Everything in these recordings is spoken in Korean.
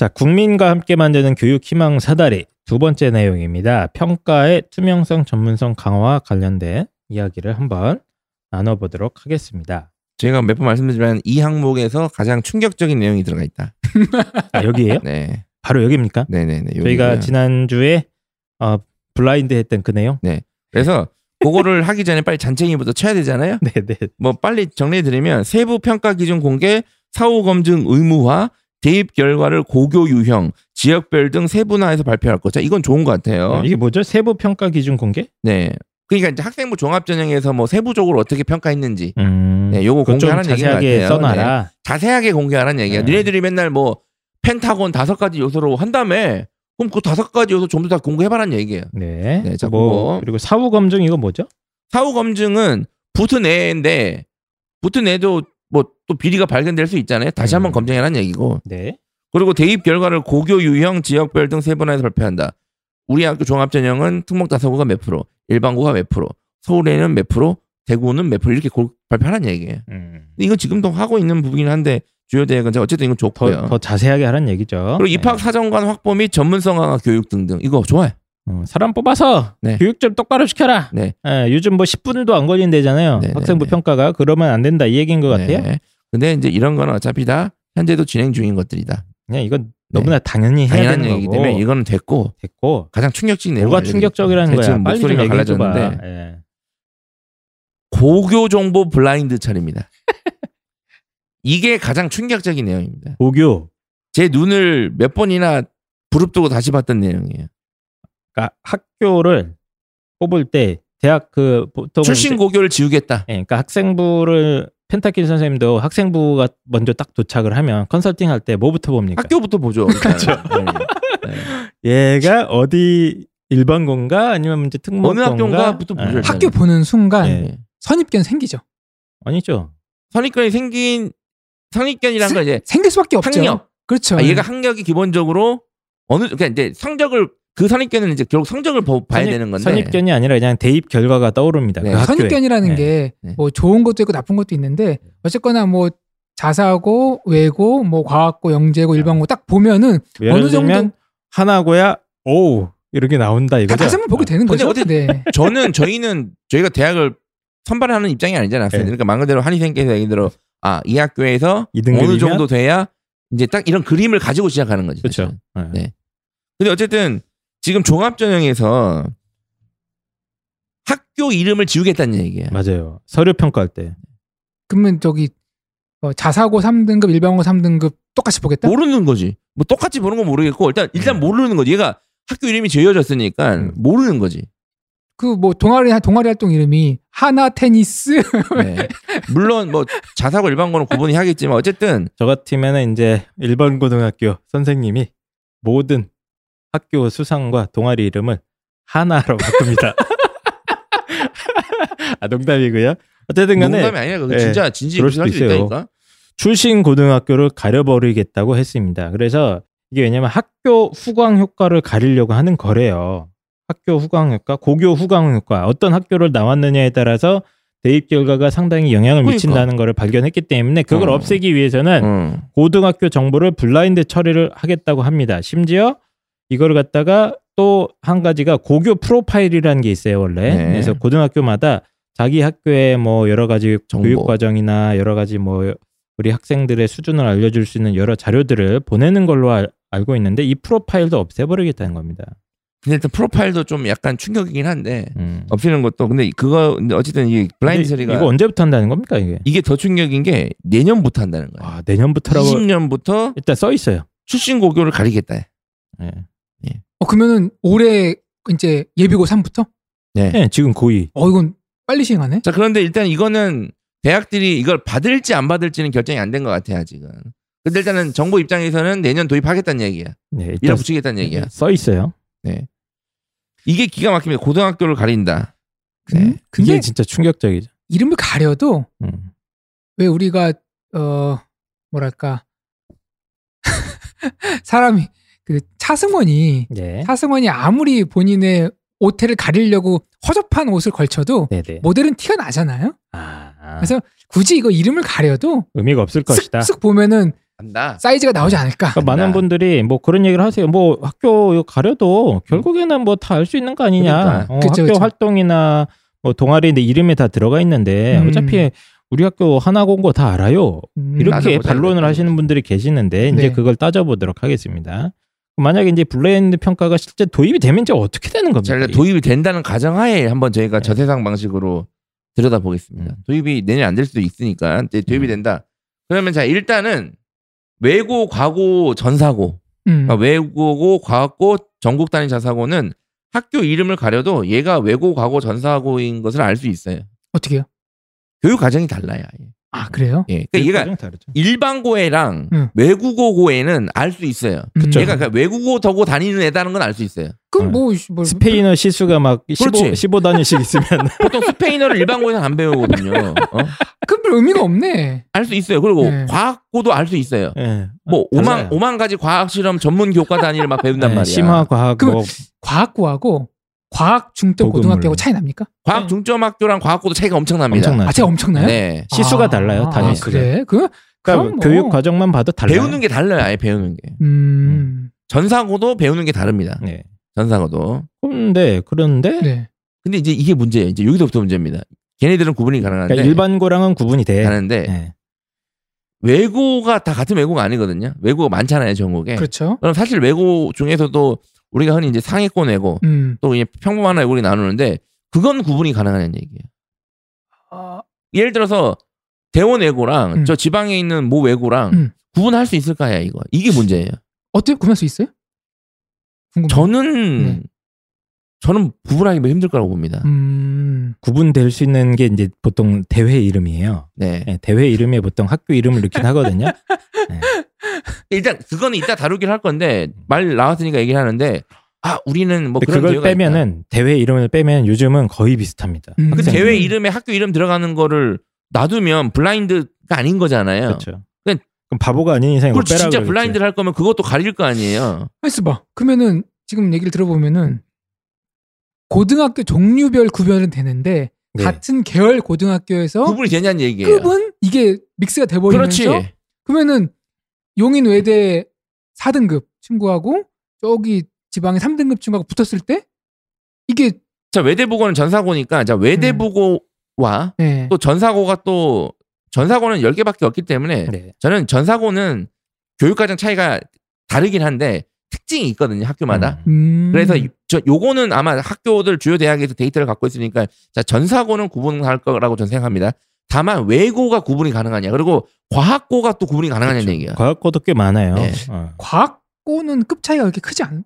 자, 국민과 함께 만드는 교육 희망 사다리 두 번째 내용입니다. 평가의 투명성, 전문성 강화와 관련된 이야기를 한번 나눠보도록 하겠습니다. 제가 몇 번 말씀드리지만 이 항목에서 가장 충격적인 내용이 들어가 있다. 아, 여기에요? 네, 바로 여기입니까? 네, 네, 네. 저희가. 지난주에 어, 블라인드 했던 그 내용? 그래서 그거를 하기 전에 빨리 잔챙이부터 쳐야 되잖아요. 네, 네. 뭐 빨리 정리해드리면 세부 평가 기준 공개, 사후 검증 의무화, 대입 결과를 고교 유형, 지역별 등 세분화해서 발표할 거. 자, 이건 좋은 것 같아요. 이게 뭐죠? 세부 평가 기준 공개? 네. 그러니까 이제 학생부 종합 전형에서 뭐 세부적으로 어떻게 평가했는지, 음. 네, 요거 공개하는 얘기인 것 자세하게. 써놔라. 자세하게 공개하라는 얘기야. 네. 니네들이 맨날 뭐 펜타곤 다섯 가지 요소로 한다음에 그럼 그 다섯 가지 요소 전부 다 공개해봐라는 얘기예요. 네. 네, 자, 뭐. 그리고 사후 검증 이거 뭐죠? 사후 검증은 부트 내인데 부트 내도 뭐 또 비리가 발견될 수 있잖아요. 다시 한번 음. 검증해라는 얘기고. 네. 그리고 대입 결과를 고교 유형, 지역별 등 세분화해서 발표한다. 우리 학교 종합전형은 특목자사고가 몇 프로, 일반고가 몇 프로, 서울에는 몇 프로, 대구는 몇 프로 이렇게 고- 발표하는 얘기예요. 음. 이건 지금도 하고 있는 부분이긴 한데 주요 대학은 어쨌든 이건 좋고요. 더, 더 자세하게 하라는 얘기죠. 그리고 입학 사정관 확보 및 전문성 강화 교육 등등 이거 좋아요. 어, 사람 뽑아서 네. 교육 좀 똑바로 시켜라. 네. 예, 요즘 뭐 10분도 안 걸린대잖아요. 네, 네, 학생부 네. 평가가 그러면 안 된다 이 얘기인 것 같아요. 네. 근데 이제 이런 거는 어차피 다 현재도 진행 중인 것들이다. 그냥 이건 너무나 당연히 해야 네. 당연한 되는 얘기기 거고 때문에 이거는 됐고 됐고 가장 충격적인 내용 뭐가 충격적이라는 거야. 지금 빨리 좀 목소리가 얘기해 줘봐. 갈라졌는데 예. 고교 정보 블라인드 처리입니다. 이게 가장 충격적인 내용입니다. 고교 제 눈을 몇 번이나 부릅뜨고 다시 봤던 내용이에요. 그러니까 학교를 뽑을 때 대학 그 보통 출신 고교를 지우겠다. 예, 그러니까 학생부를 펜타킬 선생님도 학생부가 먼저 딱 도착을 하면 컨설팅 할 때 뭐부터 봅니까? 학교부터 보죠. 일단. 네. 네. 얘가 어디 일반고인가 아니면 이제 특목고인가? 어느 학교인가부터 보죠, 예. 일단. 학교 보는 순간 예. 선입견 생기죠. 아니죠. 선입견이 생긴 선입견이란 건 이제 생길 수밖에 없죠. 학력. 그렇죠. 아, 얘가 학력이 기본적으로 어느 그러니까 이제 성적을 그 선입견은 이제 결국 성적을 보- 봐야 선입- 되는 건데 선입견이 아니라 그냥 대입 결과가 떠오릅니다. 네. 그. 선입견이라는 네. 게 네. 뭐 좋은 것도 있고 나쁜 것도 있는데 어쨌거나 뭐 자사고, 외고, 뭐 과학고, 영재고, 일반고 딱 보면은 예를 어느 정도 하나고야 오 이렇게 나온다 다 이거죠. 다시 한번 보게 되는 근데 거죠. 어쨌든 네. 저는 저희는 저희가 대학을 선발하는 입장이 아니잖아요. 네. 그러니까 말 그대로 한의생께서 얘기 들어 아 이 학교에서? 어느 정도 돼야 이제 딱 이런 그림을 가지고 시작하는 거죠. 그렇죠. 사실은. 네. 근데 어쨌든 지금 종합전형에서 학교 이름을 지우겠다는 얘기예요. 맞아요. 서류 평가할 때 그러면 저기 어, 자사고 3등급, 일반고 3등급 똑같이 보겠다? 모르는 거지. 뭐 똑같이 보는 건 모르겠고 일단 일단 음. 모르는 거지. 얘가 학교 이름이 지어졌으니까 음. 모르는 거지. 그 뭐 동아리 동아리 활동 이름이 하나 테니스 네. 물론 뭐 자사고 일반고는 구분이 하겠지만 어쨌든 저 같으면은 이제 일반 고등학교 선생님이 모든 학교 수상과 동아리 이름을 하나로 바꿉니다. 아 농담이고요. 어쨌든 간에 농담이 아니라 그거 네. 진짜 진지 그럴 수도 있어요. 있다니까. 출신 고등학교를 가려버리겠다고 했습니다. 그래서 이게 왜냐면 학교 후광 효과를 가리려고 하는 거래요. 학교 후광 효과, 고교 후광 효과. 어떤 학교를 나왔느냐에 따라서 대입 결과가 상당히 영향을 그러니까. 미친다는 것을 발견했기 때문에 그걸 어. 없애기 위해서는 응. 고등학교 정보를 블라인드 처리를 하겠다고 합니다. 심지어 이걸 갖다가 또 한 가지가 고교 프로파일이라는 게 있어요, 원래. 네. 그래서 고등학교마다 자기 학교의 뭐 여러 가지 정보. 교육 과정이나 여러 가지 뭐 우리 학생들의 수준을 알려줄 수 있는 여러 자료들을 보내는 걸로 알, 알고 있는데 이 프로파일도 없애버리겠다는 겁니다. 근데 일단 프로파일도 좀 약간 충격이긴 한데 음. 없애는 것도 근데 그거 근데 어쨌든 이 블라인드 처리가 이거 언제부터 한다는 겁니까 이게? 이게 더 충격인 게 내년부터 한다는 거야. 아 내년부터라고 20년부터 일단 써 있어요. 출신 고교를 가리겠다. 예. 어 그러면은 올해 이제 예비고 3부터? 네. 예, 지금 고2. 어 이건 빨리 시행하네. 자 그런데 일단 이거는 대학들이 이걸 받을지 안 받을지는 결정이 안 된 것 같아요 지금. 근데 일단은 정부 입장에서는 내년 도입하겠다는 얘기야. 네, 일단 밀어붙이겠다는 얘기야. 써 있어요. 네. 이게 기가 막힙니다. 고등학교를 가린다. 네. 근- 근데 이게 진짜 충격적이죠. 이름을 가려도 음. 왜 우리가 어 뭐랄까 사람이 그 차승원이 예. 차승원이 아무리 본인의 옷태를 가리려고 허접한 옷을 걸쳐도 네네. 모델은 티가 나잖아요. 아, 아. 그래서 굳이 이거 이름을 가려도 의미가 없을 것이다. 쓱쓱 보면은 간다. 사이즈가 나오지 않을까. 그러니까 많은 나- 분들이 뭐 그런 얘기를 하세요. 뭐 학교 가려도 결국에는 뭐 다 알 수 있는 거 아니냐. 그러니까. 어, 그쵸, 학교 그쵸. 활동이나 뭐 동아리 내 이름에 다 들어가 있는데 음. 어차피 우리 학교 하나 공고 다 알아요. 음, 이렇게 반론을. 하시는 분들이 계시는데 이제 네. 그걸 따져보도록 하겠습니다. 만약에 이제 블라인드 평가가 실제 도입이 되면 이제 어떻게 되는 겁니까? 자, 도입이 된다는 가정하에 한번 저희가 네. 저세상 방식으로 들여다보겠습니다. 음. 도입이 내년 안 될 수도 있으니까 이제 도입이 음. 된다. 그러면 자 일단은 외고, 과고, 전사고, 음. 그러니까 외고고, 과고, 전국 단위 자사고는 학교 이름을 가려도 얘가 외고, 과고, 전사고인 것을 알 수 있어요. 어떻게요? 교육 과정이 달라요. 아예. 아 그래요? 예, 그러니까 얘가 과정이 다르죠. 일반고애랑 응. 외국어고에는 알 수 있어요. 음. 얘가 그러니까 외국어 더고 다니는 애다는 건 알 수 있어요. 그럼 어. 뭐, 뭐 스페인어 시수가 막 15, 그렇지. 15 단위씩 있으면 보통 스페인어를 일반고에서 안 배우거든요. 어? 그럼 별 의미가 없네. 알 수 있어요. 그리고 네. 과학고도 알 수 있어요. 예. 뭐 달라요. 오만 오만 가지 과학 실험 전문 교과 단위를 막 배운단 예, 말이야. 심화 과학 그럼 뭐 과학고하고 과학 고급물. 고등학교하고 차이 납니까? 과학 중점 학교랑 과학고도 차이가 엄청납니다. 엄청나죠. 아 차이 엄청나요? 네. 시수가 아, 달라요, 아, 단위 그래? 그 그러니까 뭐. 교육 과정만 봐도 달라요. 배우는 게 달라요. 아예 배우는 게. 음. 전사고도 배우는 게 다릅니다. 네. 전사고도. 그런데 그런데 네. 근데 이제 이게 문제예요. 이제 여기서부터 문제입니다. 걔네들은 구분이 가능한데 그러니까 일반고랑은 구분이 돼. 가는데 예. 외고가 다 같은 외고가 아니거든요. 외고가 많잖아요, 전국에. 그렇죠. 그럼 사실 외고 중에서도 우리가 흔히 이제 상위권 외고 음. 또 그냥 평범한 외고를 나누는데 그건 구분이 가능하다는 얘기예요. 아, 예를 들어서 대원 외고랑 음. 저 지방에 있는 모 외고랑 음. 구분할 수 있을까요, 이거? 이게 문제예요. 어떻게 구분할 수 있어요? 궁금해. 저는 네. 저는 구분하기 힘들 거라고 봅니다. 음. 구분될 수 있는 게 이제 보통 대회 이름이에요. 네. 예, 대회 이름에 보통 학교 이름을 넣긴 하거든요. 일단 그거는 이따 다루긴 할 건데 말 나왔으니까 얘기를 하는데 아 우리는 뭐 그런 그걸 빼면은 대회 이름을 빼면 요즘은 거의 비슷합니다. 음. 있다. 그 네. 대회 이름에 학교 이름 들어가는 거를 놔두면 블라인드가 아닌 거잖아요. 그렇죠. 그냥- 그럼 바보가 아닌 이상 그렇지 빼라 진짜 그러겠지. 블라인드를 할 거면 그것도 가릴 거 아니에요. 할수 봐. 그러면은 지금 얘기를 들어보면은 고등학교 종류별 구별은 되는데 네. 같은 계열 고등학교에서 구분이 되냐는 얘기예요. 급은 이게 믹스가 돼버리면서 그렇지. 그러면은 용인 외대 4등급 친구하고 저기 지방의 3등급 친구하고 붙었을 때 이게 자 외대부고는 전사고니까 자 외대부고와 네. 또 전사고가 또 전사고는 10개밖에 없기 때문에 네. 저는 전사고는 교육과정 차이가 다르긴 한데 특징이 있거든요 학교마다. 음. 음. 그래서 이- 저 요거는 아마 학교들 주요 대학에서 데이터를 갖고 있으니까 자 전사고는 구분할 거라고 저는 생각합니다. 다만 외고가 구분이 가능하냐 그리고 과학고가 또 구분이 가능하냐는 그렇죠. 얘기야. 과학고도 꽤 많아요. 네. 어, 과학고는 급 차이가 그렇게 크지 않.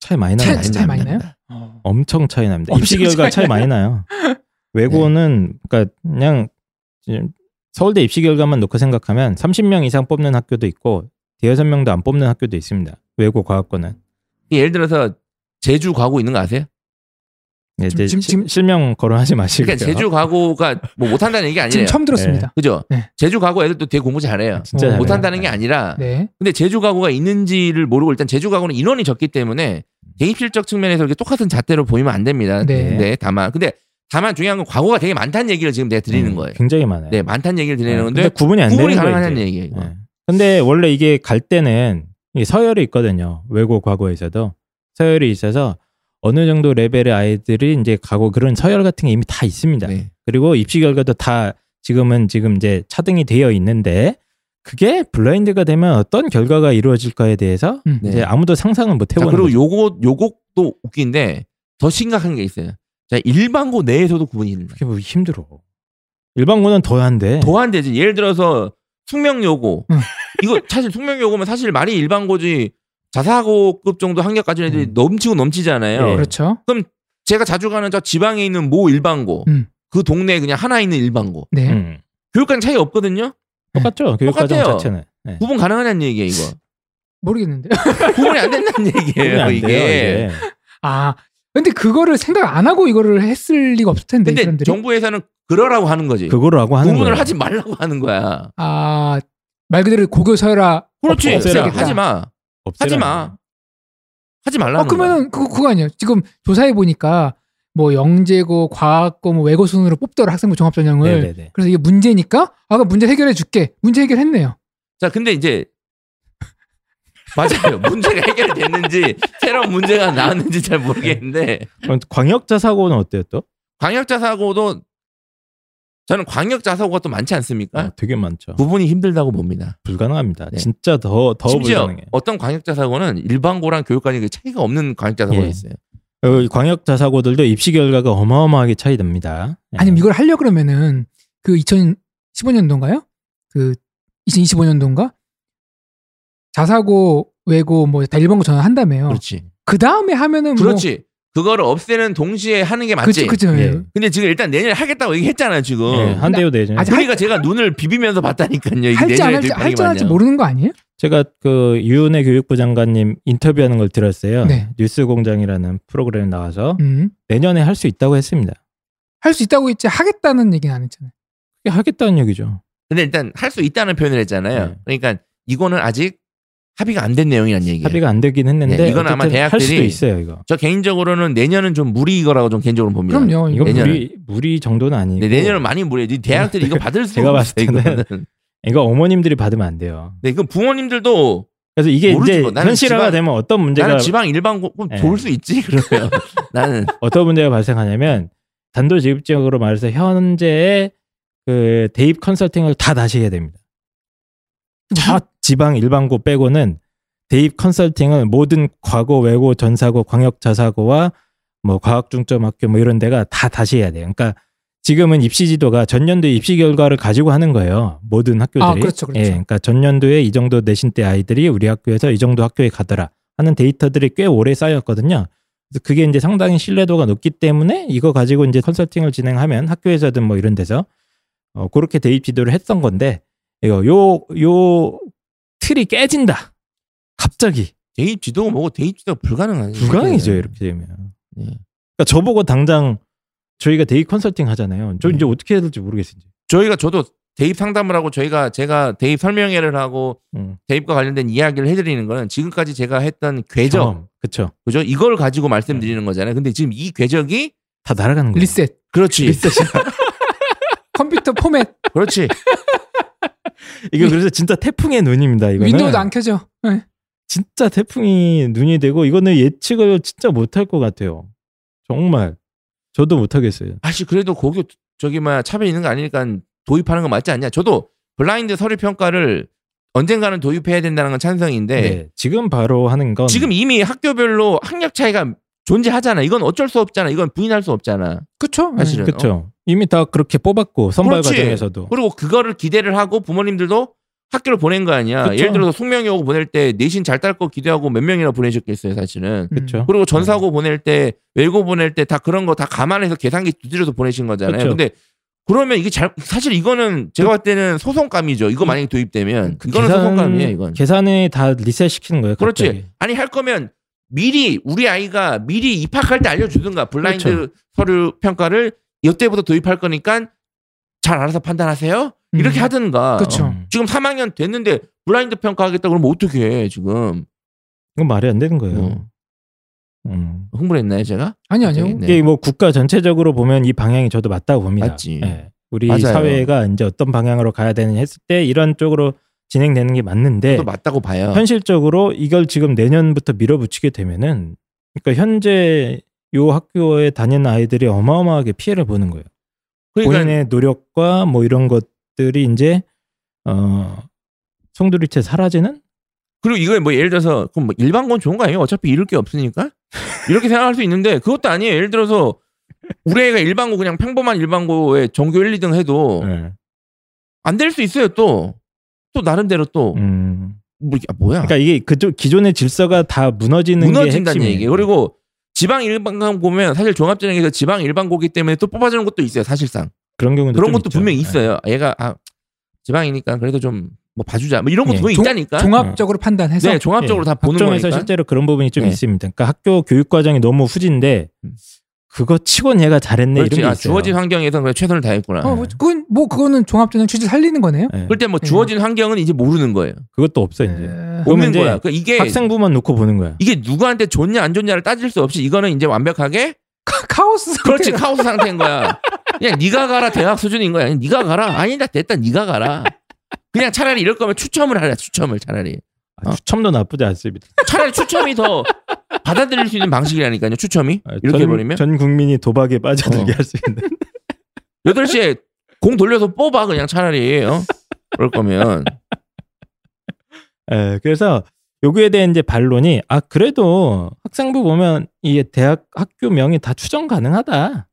차이 많이 차이- 나요. 차이 많이 나요? 엄청 차이 납니다. 엄청 입시 결과 차이 차이 많이 나요. 외고는 그러니까 그냥 서울대 입시 결과만 놓고 생각하면 30명 이상 뽑는 학교도 있고 대여섯 명도 안 뽑는 학교도 있습니다. 외고 과학고는 예를 들어서 제주 과고 있는 거 아세요? 네, 지금- 시- 지금- 실명 거론하지 마시고요. 그러니까 제주 과고가 뭐 못한다는 얘기 지금 아니에요. 처음 들었습니다. 그죠? 네. 제주 과고 애들도 되게 공부 잘해요. 진짜 어. 못한다는 게 아니라 네. 근데 제주 가구가 있는지를 모르고 일단 제주 가구는 인원이 적기 때문에 대입실적 측면에서 이렇게 똑같은 잣대로 보이면 안 됩니다. 네. 네, 다만 근데 다만 중요한 건 과거가 되게 많다는 얘기를 지금 내가 드리는 음, 거예요. 굉장히 많아요. 네, 많다는 얘기를 네, 드리는 근데 건데 구분이 안 구분이 되는 거예요. 가능하냐는 이제. 얘기예요. 네. 근데 원래 이게 갈 때는 이 서열이 있거든요. 외고 과거에서도 서열이 있어서 어느 정도 레벨의 아이들이 이제 가고 그런 서열 같은 게 이미 다 있습니다. 네. 그리고 입시 결과도 다 지금은 지금 이제 차등이 되어 있는데 그게 블라인드가 되면 어떤 결과가 이루어질까에 대해서 음. 네. 이제 아무도 상상은 못 자, 해보는 그리고 거죠. 요거 요것도 웃긴데 더 심각한 게 있어요. 자, 일반고 내에서도 구분이 거예요. 그게 뭐 힘들어. 일반고는 더한데. 도안되지. 예를 들어서 숙명여고. 응. 이거 사실 숙명여고면 사실 말이 일반고지 자사고급 정도 학력 가진 애들이 음. 넘치고 넘치잖아요. 예. 그렇죠. 제가 자주 가는 저 지방에 있는 모 일반고. 음. 그 동네에 그냥 하나 있는 일반고. 네. 음. 교육과정 차이 없거든요. 똑같죠. 교육과정 똑같아요. 자체는. 네. 구분 가능하냐는 얘기예요, 이거. 모르겠는데. 구분이 안 된다는 얘기예요, 안 이게. 돼요, 아, 근데 그거를 생각 안 하고 이거를 했을 리가 없을 텐데 이 근데 사람들이. 정부에서는 그러라고 하는 거지. 그거로 하고 하는 구분을 거예요. 하지 말라고 하는 거야. 아, 말 그대로 고교 서열화. 그렇지. 없- 없애라. 하지 마. 하지 마. 하지 말라는 어, 그러면은 그거 그거 아니에요. 지금 조사해 보니까 뭐 영재고, 과학고, 뭐 외고 순으로 뽑더라 학생부 종합 전형을. 네네네. 그래서 이게 문제니까 아가 문제 해결해 줄게. 문제 해결했네요. 자, 근데 이제 맞아요. 문제가 해결됐는지 새로운 문제가 나왔는지 잘 모르겠는데 그럼 광역자 사고는 어때요 또? 광역자 사고도 저는 광역 자 사고가 또 많지 않습니까? 아, 되게 많죠. 구분이 힘들다고 봅니다. 불가능합니다. 네. 진짜 더더 심지어 불가능해. 어떤 광역 자 사고는 일반고랑 교육관이 그 차이가 없는 광역 자 사고가 예. 있어요. 어, 광역 자 사고들도 입시 결과가 어마어마하게 차이 납니다. 예. 아니면 이걸 하려 그러면은 그 2015년도인가요? 그 2025년도인가? 자사고 외고 뭐 다 일반고 전환한다며요. 그렇지. 그 다음에 하면은 뭐 그렇지. 그거를 없애는 동시에 하는 게 맞지. 그죠, 그죠. 예. 근데 지금 일단 내년에 하겠다고 얘기했잖아요, 지금. 예, 한대요 내전. 아직 그러니까 제가 눈을 비비면서 봤다니까요. 할지 안 할지 할지 할지. 모르는 거 아니에요? 제가 그 유은혜 교육부 장관님 인터뷰하는 걸 들었어요. 네. 뉴스공장이라는 프로그램 나와서 음. 내년에 할 수 있다고 했습니다. 할 수 있다고 했지 하겠다는 얘기는 안 했잖아요. 그게 하겠다는 얘기죠. 근데 일단 할 수 있다는 표현을 했잖아요. 네. 그러니까 이거는 아직 합의가 안 된 내용이란 얘기예요. 합의가 안 되긴 했는데 네, 이건 아마 어쨌든 할 수도 대학들이 있어요 이거. 저 개인적으로는 내년은 좀 무리거라고 좀 개인적으로 봅니다. 그럼요. 이거 이거 내년에. 무리 무리 정도는 아니고 네, 내년은 많이 무리해. 이 대학들이 이거 받을 수가 제가 없어요. 봤을 때는 이거는. 이거 어머님들이 받으면 안 돼요. 네, 이건 부모님들도 그래서 이게 모르지 이제 뭐. 현실화가 지방- 되면 어떤 문제가 나는 지방 일반 고 그럼 네. 좋을 수 있지 그러면 나는 어떤 문제가 발생하냐면 단도직입적으로 말해서 현재의 그 대입 컨설팅을 다 다시 해야 됩니다. 다 지방 일반고 빼고는 대입 컨설팅을 모든 과고 외고 전사고 광역 자사고와 뭐 과학 중점 학교 뭐 이런 데가 다 다시 해야 돼요. 그러니까 지금은 입시 지도가 전년도 입시 결과를 가지고 하는 거예요. 모든 학교들이. 아, 그렇죠, 그렇죠. 예, 그러니까 전년도에 이 정도 내신 때 아이들이 우리 학교에서 이 정도 학교에 가더라 하는 데이터들이 꽤 오래 쌓였거든요. 그래서 그게 이제 상당히 신뢰도가 높기 때문에 이거 가지고 이제 컨설팅을 진행하면 학교에서든 뭐 이런 데서 어, 그렇게 대입 지도를 했던 건데 이거 요 요 틀이 깨진다. 갑자기 대입 지도가 뭐고 대입 지도가 불가능하죠. 불가능이죠 이렇게 되면. 네. 그러니까 저보고 당장 저희가 대입 컨설팅 하잖아요. 저 이제 어떻게 해야 될지 모르겠어요. 저희가 저도 대입 상담을 하고 저희가 제가 대입 설명회를 하고 음, 대입과 관련된 이야기를 해드리는 거는 지금까지 제가 했던 궤적. 그쵸. 그죠? 이걸 가지고 말씀드리는 거잖아요. 근데 지금 이 궤적이 다 날아가는 거예요. 리셋, 그렇지, 리셋이. 컴퓨터 포맷, 그렇지. 이게 그래서 진짜 태풍의 눈입니다. 이거는 윈도우도 안 켜져. 네. 진짜 태풍이 눈이 되고 이거는 예측을 진짜 못할 것 같아요. 정말 저도 못하겠어요. 아씨 그래도 고교 저기 뭐야 차별 있는 거 아니니까 도입하는 거 맞지 않냐? 저도 블라인드 서류 평가를 언젠가는 도입해야 된다는 건 찬성인데 네, 지금 바로 하는 건 지금 이미 학교별로 학력 차이가 존재하잖아. 이건 어쩔 수 없잖아. 이건 부인할 수 없잖아. 그쵸? 네. 사실은. 그렇죠. 이미 다 그렇게 뽑았고 선발 그렇지. 과정에서도 그리고 그거를 기대를 하고 부모님들도 학교를 보낸 거 아니야. 그쵸. 예를 들어서 숙명이 오고 보낼 때 내신 잘 딸 거 기대하고 몇 명이나 보내셨겠어요, 사실은. 음. 그렇죠. 그리고 전사고 보낼 때 외고 보낼 때 다 그런 거 다 감안해서 계산기 두드려서 보내신 거잖아요. 그쵸. 근데 그러면 이게 잘 사실 이거는 제가 봤을 때는 소송감이죠. 이거 만약에 도입되면 그 이거는 소송감이에요. 이건. 계산에 다 리셋 시키는 거예요. 그렇지. 갑자기. 아니 할 거면 미리 우리 아이가 미리 입학할 때 알려주든가 블라인드 그렇죠. 서류 평가를 이때부터 도입할 거니까 잘 알아서 판단하세요. 이렇게 음. 하든가. 그쵸. 어. 지금 3학년 됐는데 블라인드 평가하겠다 그러면 어떻게 해 지금 이건 말이 안 되는 거예요. 어. 음. 흥분했나요 제가? 아니 아니요. 네. 이게 뭐 국가 전체적으로 보면 이 방향이 저도 맞다고 봅니다. 맞지. 예. 우리 맞아요. 사회가 이제 어떤 방향으로 가야 되는 했을 때 이런 쪽으로 진행되는 게 맞는데 또 맞다고 봐요. 현실적으로 이걸 지금 내년부터 밀어붙이게 되면은 그러니까 현재 요 학교에 다니는 아이들이 어마어마하게 피해를 보는 거예요. 그러니까 본인의 노력과 뭐 이런 것들이 이제 어 송두리째 사라지는 그리고 이거 뭐 예를 들어서 그럼 뭐 일반고는 좋은 거 아니에요? 어차피 잃을 게 없으니까 이렇게 생각할 수 있는데 그것도 아니에요. 예를 들어서 우리 애가 일반고 그냥 평범한 일반고에 전교 1, 2등 해도 예. 안될 수 있어요. 또 또 나름대로 또 음. 뭐, 이게- 아, 뭐야? 그러니까 이게 그쪽 기존의 질서가 다 무너지는 무너진다는 게 얘기. 그리고 지방 일반고 보면 사실 종합전형에서 지방 일반고기 때문에 또 뽑아주는 것도 있어요. 사실상 그런 경우도 그런 좀 것도 있죠. 분명히 예. 있어요. 얘가 아 지방이니까 그래도 좀 뭐 봐주자. 뭐 이런 것도 예. 분명히 종- 있다니까. 종합적으로 판단해서 네, 종합적으로 다 보는 거니까. 실제로 그런 부분이 좀 네. 있습니다. 그러니까 학교 교육 과정이 너무 후진데 음. 그거 치곤 얘가 잘했네 그렇지. 이런 게 아, 있어요. 주어진 환경에서 그래 최선을 다했구나. 어, 뭐, 그건 뭐 그거는 종합전형 취지 살리는 거네요. 예. 그럴 때뭐 네. 주어진 환경은 이제 모르는 거예요. 그것도 없어 이제. 에, 그러면 없는 이제 거야. 그 이게 학생부만 놓고 보는 거야. 이게 누구한테 좋냐 안 좋냐를 따질 수 없이 이거는 이제 완벽하게 카- 카오스 그렇지 카오스 상태인 거야. 그냥 네가 가라 대학 수준인 거야. 그냥 네가 가라. 아니다 됐다 네가 가라. 그냥 차라리 이럴 거면 추첨을 하라 추첨을 차라리. 아, 어? 추첨도 나쁘지 않습니다. 차라리 추첨이 더 받아들일 수 있는 방식이라니까요. 추첨이 아, 이렇게 전, 해버리면 전 국민이 도박에 빠져들게 어. 할수 있는. 8시에 공 돌려서 뽑아 그냥 차라리 어? 그럴 거면 예, 그래서 요구에 대한 이제 반론이 아 그래도 학생부 보면 이 대학 학교 명이 다 추정 가능하다.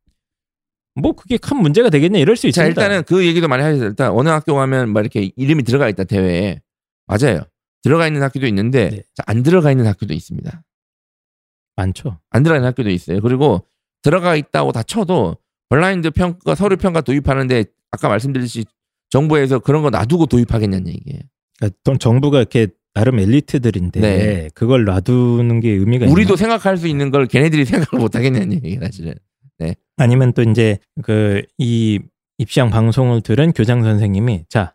뭐 그게 큰 문제가 되겠냐 이럴 수자 있습니다. 일단은 그 얘기도 많이 하셨어요. 일단 어느 학교 가면 막 이렇게 이름이 들어가 있다 대회에 맞아요. 들어가 있는 학교도 있는데 네. 자, 안 들어가 있는 학교도 있습니다. 많죠. 안 들어가 있는 학교도 있어요. 그리고 들어가 있다고 다 쳐도 블라인드 평가 서류 평가 도입하는데 아까 말씀드렸듯이 정부에서 그런 거 놔두고 도입하겠냐는 얘기예요. 그러니까 또 정부가 이렇게 나름 엘리트들인데 네. 그걸 놔두는 게 의미가 우리도 있나? 생각할 수 있는 걸 걔네들이 생각을 못 하겠냐는 얘기예요, 사실은. 아니면 또 이제 그 이 입시왕 방송을 들은 교장 선생님이 자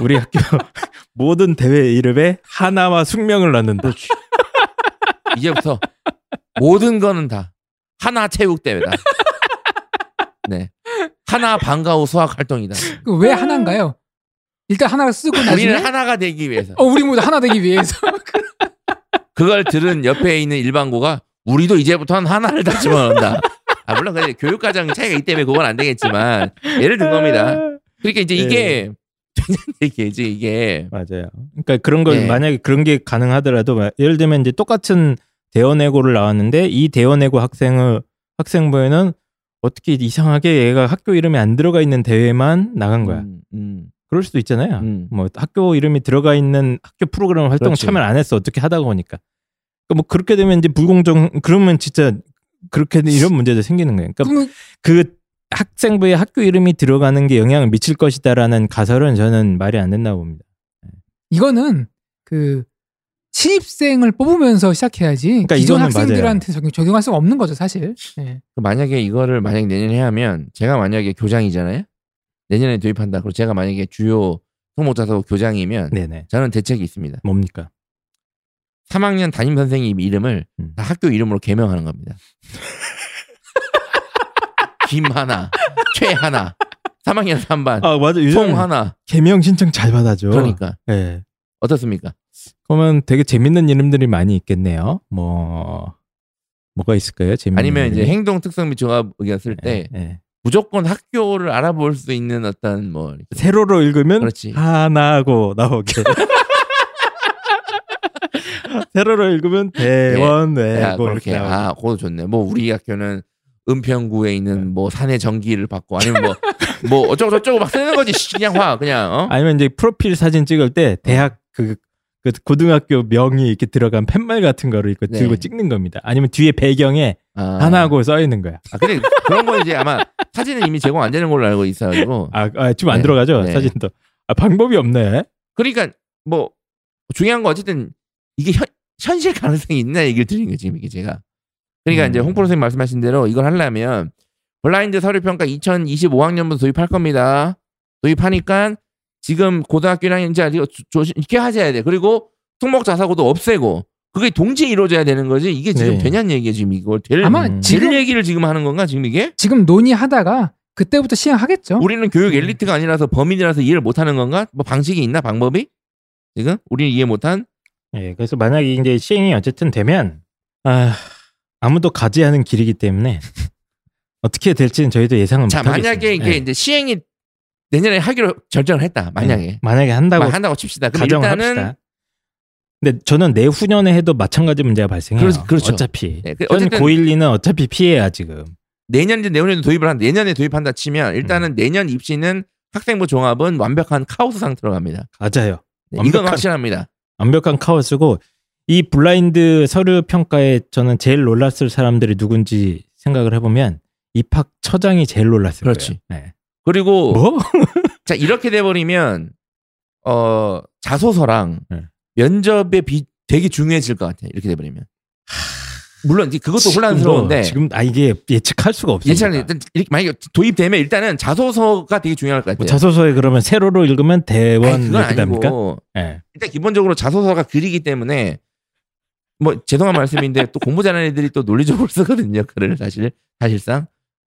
우리 학교 모든 대회 이름에 하나와 숙명을 놨는데 이제부터 모든 거는 다 하나 체육 대회다. 네. 하나 방과 후 수학 활동이다. 그왜 하나인가요? 일단 하나를 쓰고 나중에 우리는 하나가 되기 위해서. 어 우리 모두 하나 되기 위해서 그걸 들은 옆에 있는 일반고가 우리도 이제부터는 하나를 다 집어넣는다. 아, 물론 근데 교육과정 차이가 있기 때문에 그건 안 되겠지만 예를 든 겁니다. 그러니까 이제 이게 되는 얘기지 이게 맞아요. 그러니까 그런 걸 네. 만약에 그런 게 가능하더라도 마- 예를 들면 이제 똑같은 대원외고를 나왔는데 이 대원외고 학생을 학생부에는 어떻게 이상하게 얘가 학교 이름이 안 들어가 있는 대회만 나간 거야. 음, 음, 그럴 수도 있잖아요. 음. 뭐 학교 이름이 들어가 있는 학교 프로그램 활동 그렇지. 참여를 안 했어 어떻게 하다 보니까 그러니까 뭐 그렇게 되면 이제 불공정 그러면 진짜 그렇게 이런 문제도 생기는 거예요. 그러니까 그 학생부에 학교 이름이 들어가는 게 영향을 미칠 것이다라는 가설은 저는 말이 안 된다고 봅니다. 이거는 그 신입생을 뽑으면서 시작해야지 그러니까 기존 학생들한테 적용, 적용 할 수가 없는 거죠 사실. 예. 그 만약에 이거를 만약에 내년에 하면 제가 만약에 교장이잖아요. 내년에 도입한다. 그리고 제가 만약에 주요 통목자서 교장이면 네네. 저는 대책이 있습니다. 뭡니까? 3학년 담임 선생님 이름을 음. 다 학교 이름으로 개명하는 겁니다. 김하나, 최하나, 3학년 3반, 아 맞아. 요즘 송하나. 개명 신청 잘 받아줘. 그러니까 예. 어떻습니까? 그러면 되게 재밌는 이름들이 많이 있겠네요. 뭐 뭐가 있을까요? 재밌는 아니면 이제? 행동 특성 및 조합 의견 쓸때 예, 예. 무조건 학교를 알아볼 수 있는 어떤 뭐 세로로 읽으면 그렇지. 하나고 나오게. 세로로 읽으면 대원외고 야, 뭐 그렇게 이렇게. 아, 그거 좋네. 뭐 우리 학교는 은평구에 네. 있는 뭐 산의 전기를 받고 아니면 뭐 뭐 어쩌고 저쩌고 막 쓰는 거지. 씨, 그냥 화 그냥 어? 아니면 이제 프로필 사진 찍을 때 대학 그, 그 고등학교 명이 이렇게 들어간 팻말 같은 거를 이렇게 네. 들고 찍는 겁니다. 아니면 뒤에 배경에 아. 하나고 써 있는 거야. 아, 근데 그런 거 이제 아마 사진은 이미 제공 안 되는 걸로 알고 있어가지고. 아, 아 지금 안 네. 들어가죠 네. 사진도. 아 방법이 없네. 그러니까 뭐 중요한 거 어쨌든 이게 현, 현실 가능성이 있나 얘기를 드리는 거지 지금 이게 제가. 그러니까 음. 이제 홍프로 선생님 말씀하신 대로 이걸 하려면 블라인드 서류 평가 2025학년부터 도입할 겁니다. 도입하니까 지금 고등학교 1학년 이제 조- 조심 이렇게 하셔야 돼. 그리고 특목 자사고도 없애고 그게 동시에 이루어져야 되는 거지. 이게 지금 네. 되냐는 얘기예요 지금 이걸 될, 아마 음. 지금 될 얘기를 지금 하는 건가 지금 이게? 지금 논의하다가 그때부터 시행하겠죠. 우리는 교육 엘리트가 아니라서 범인이라서 이해를 못하는 건가? 뭐 방식이 있나 방법이? 지금 우리는 이해 못한? 예, 그래서 만약에 이제 시행이 어쨌든 되면 아, 아무도 가지 않은 길이기 때문에 어떻게 될지는 저희도 예상은 자 못하겠습니다. 만약에 이게 예. 이제 시행이 내년에 하기로 결정을 했다. 만약에 예, 만약에 한다고 막 한다고 칩시다. 그럼 가정을 일단은 합시다. 근데 저는 내후년에 해도 마찬가지 문제가 발생해요. 그렇- 그렇죠. 어차피. 네, 그 고1, 2는 어차피 피해야 지금. 내년이든 내후년에 도입을 한 내년에 도입한다 치면 일단은 음. 내년 입시는 학생부 종합은 완벽한 카오스 상태로 갑니다. 맞아요. 네, 완벽한- 이건 확실합니다. 완벽한 카오스고 이 블라인드 서류 평가에 저는 제일 놀랐을 사람들이 누군지 생각을 해보면 입학 처장이 제일 놀랐을 그렇지. 거예요. 네. 그리고 뭐? 자 이렇게 돼버리면 어 자소서랑 네. 면접에 비 되게 중요해질 것 같아. 이렇게 돼버리면 물론 그것도 혼란스러운데 지금 아 이게 예측할 수가 없어요. 예찬이 일단 이렇게 만약에 도입되면 일단은 자소서가 되게 중요할 것 같아요. 뭐 자소서에 그러면 세로로 읽으면 대원 이렇게 됩니까? 네. 일단 기본적으로 자소서가 글이기 때문에 뭐 죄송한 말씀인데 또 공부 잘하는 애들이 또 논리적으로 쓰거든요. 글을 사실 사실상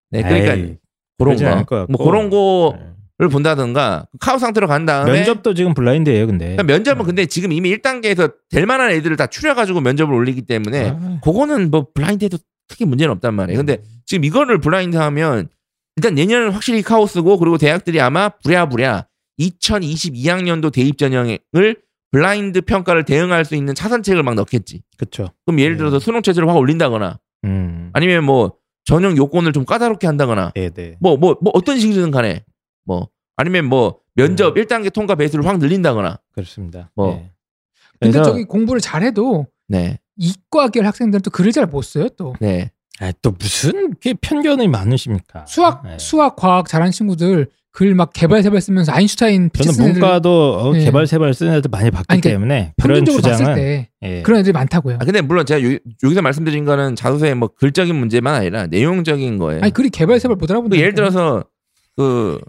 네 그러니까 에이, 그런 않을 것 거. 뭐 그런 거 네. 본다든가 카우 상태로 간 다음에 면접도 지금 블라인드예요, 근데. 그러니까 면접은 근데 지금 이미 1단계에서 될 만한 애들을 다 추려 가지고 면접을 올리기 때문에 아, 그거는 뭐 블라인드해도 크게 문제는 없단 말이에요. 근데 지금 이거를 블라인드 하면 일단 내년은 확실히 카오스고 그리고 대학들이 아마 부랴부랴 2022학년도 대입 전형을 블라인드 평가를 대응할 수 있는 차선책을 막 넣겠지. 그쵸. 그럼 예를 네. 들어서 수능 체제를 확 올린다거나 음. 아니면 뭐 전형 요건을 좀 까다롭게 한다거나 네, 네. 뭐뭐 뭐 어떤 식이든 간에 뭐 아니면 뭐 면접 음. 1단계 통과 배수를 확 늘린다거나 그렇습니다. 뭐. 네. 근데 그래서 저기 공부를 잘해도 네. 이과 계열 학생들은 또 글을 잘 못 써요 또. 네. 아, 또 무슨 이렇게 편견이 많으십니까? 수학 네. 수학 과학 잘하는 친구들 글 막 개발 세발 쓰면서 아인슈타인 저는 쓰는 애들 문과도 어, 네. 개발 세발 쓰는 애들 많이 봤기 아니, 그러니까 때문에 그런 평균적으로 봤을 주장은 때 예. 그런 애들이 많다고요. 아 근데 물론 제가 요, 여기서 말씀드린 거는 자소서의 뭐 글적인 문제만 아니라 내용적인 거예요. 아니 글이 개발 세발 못 알아본다. 그 예를 들어서 그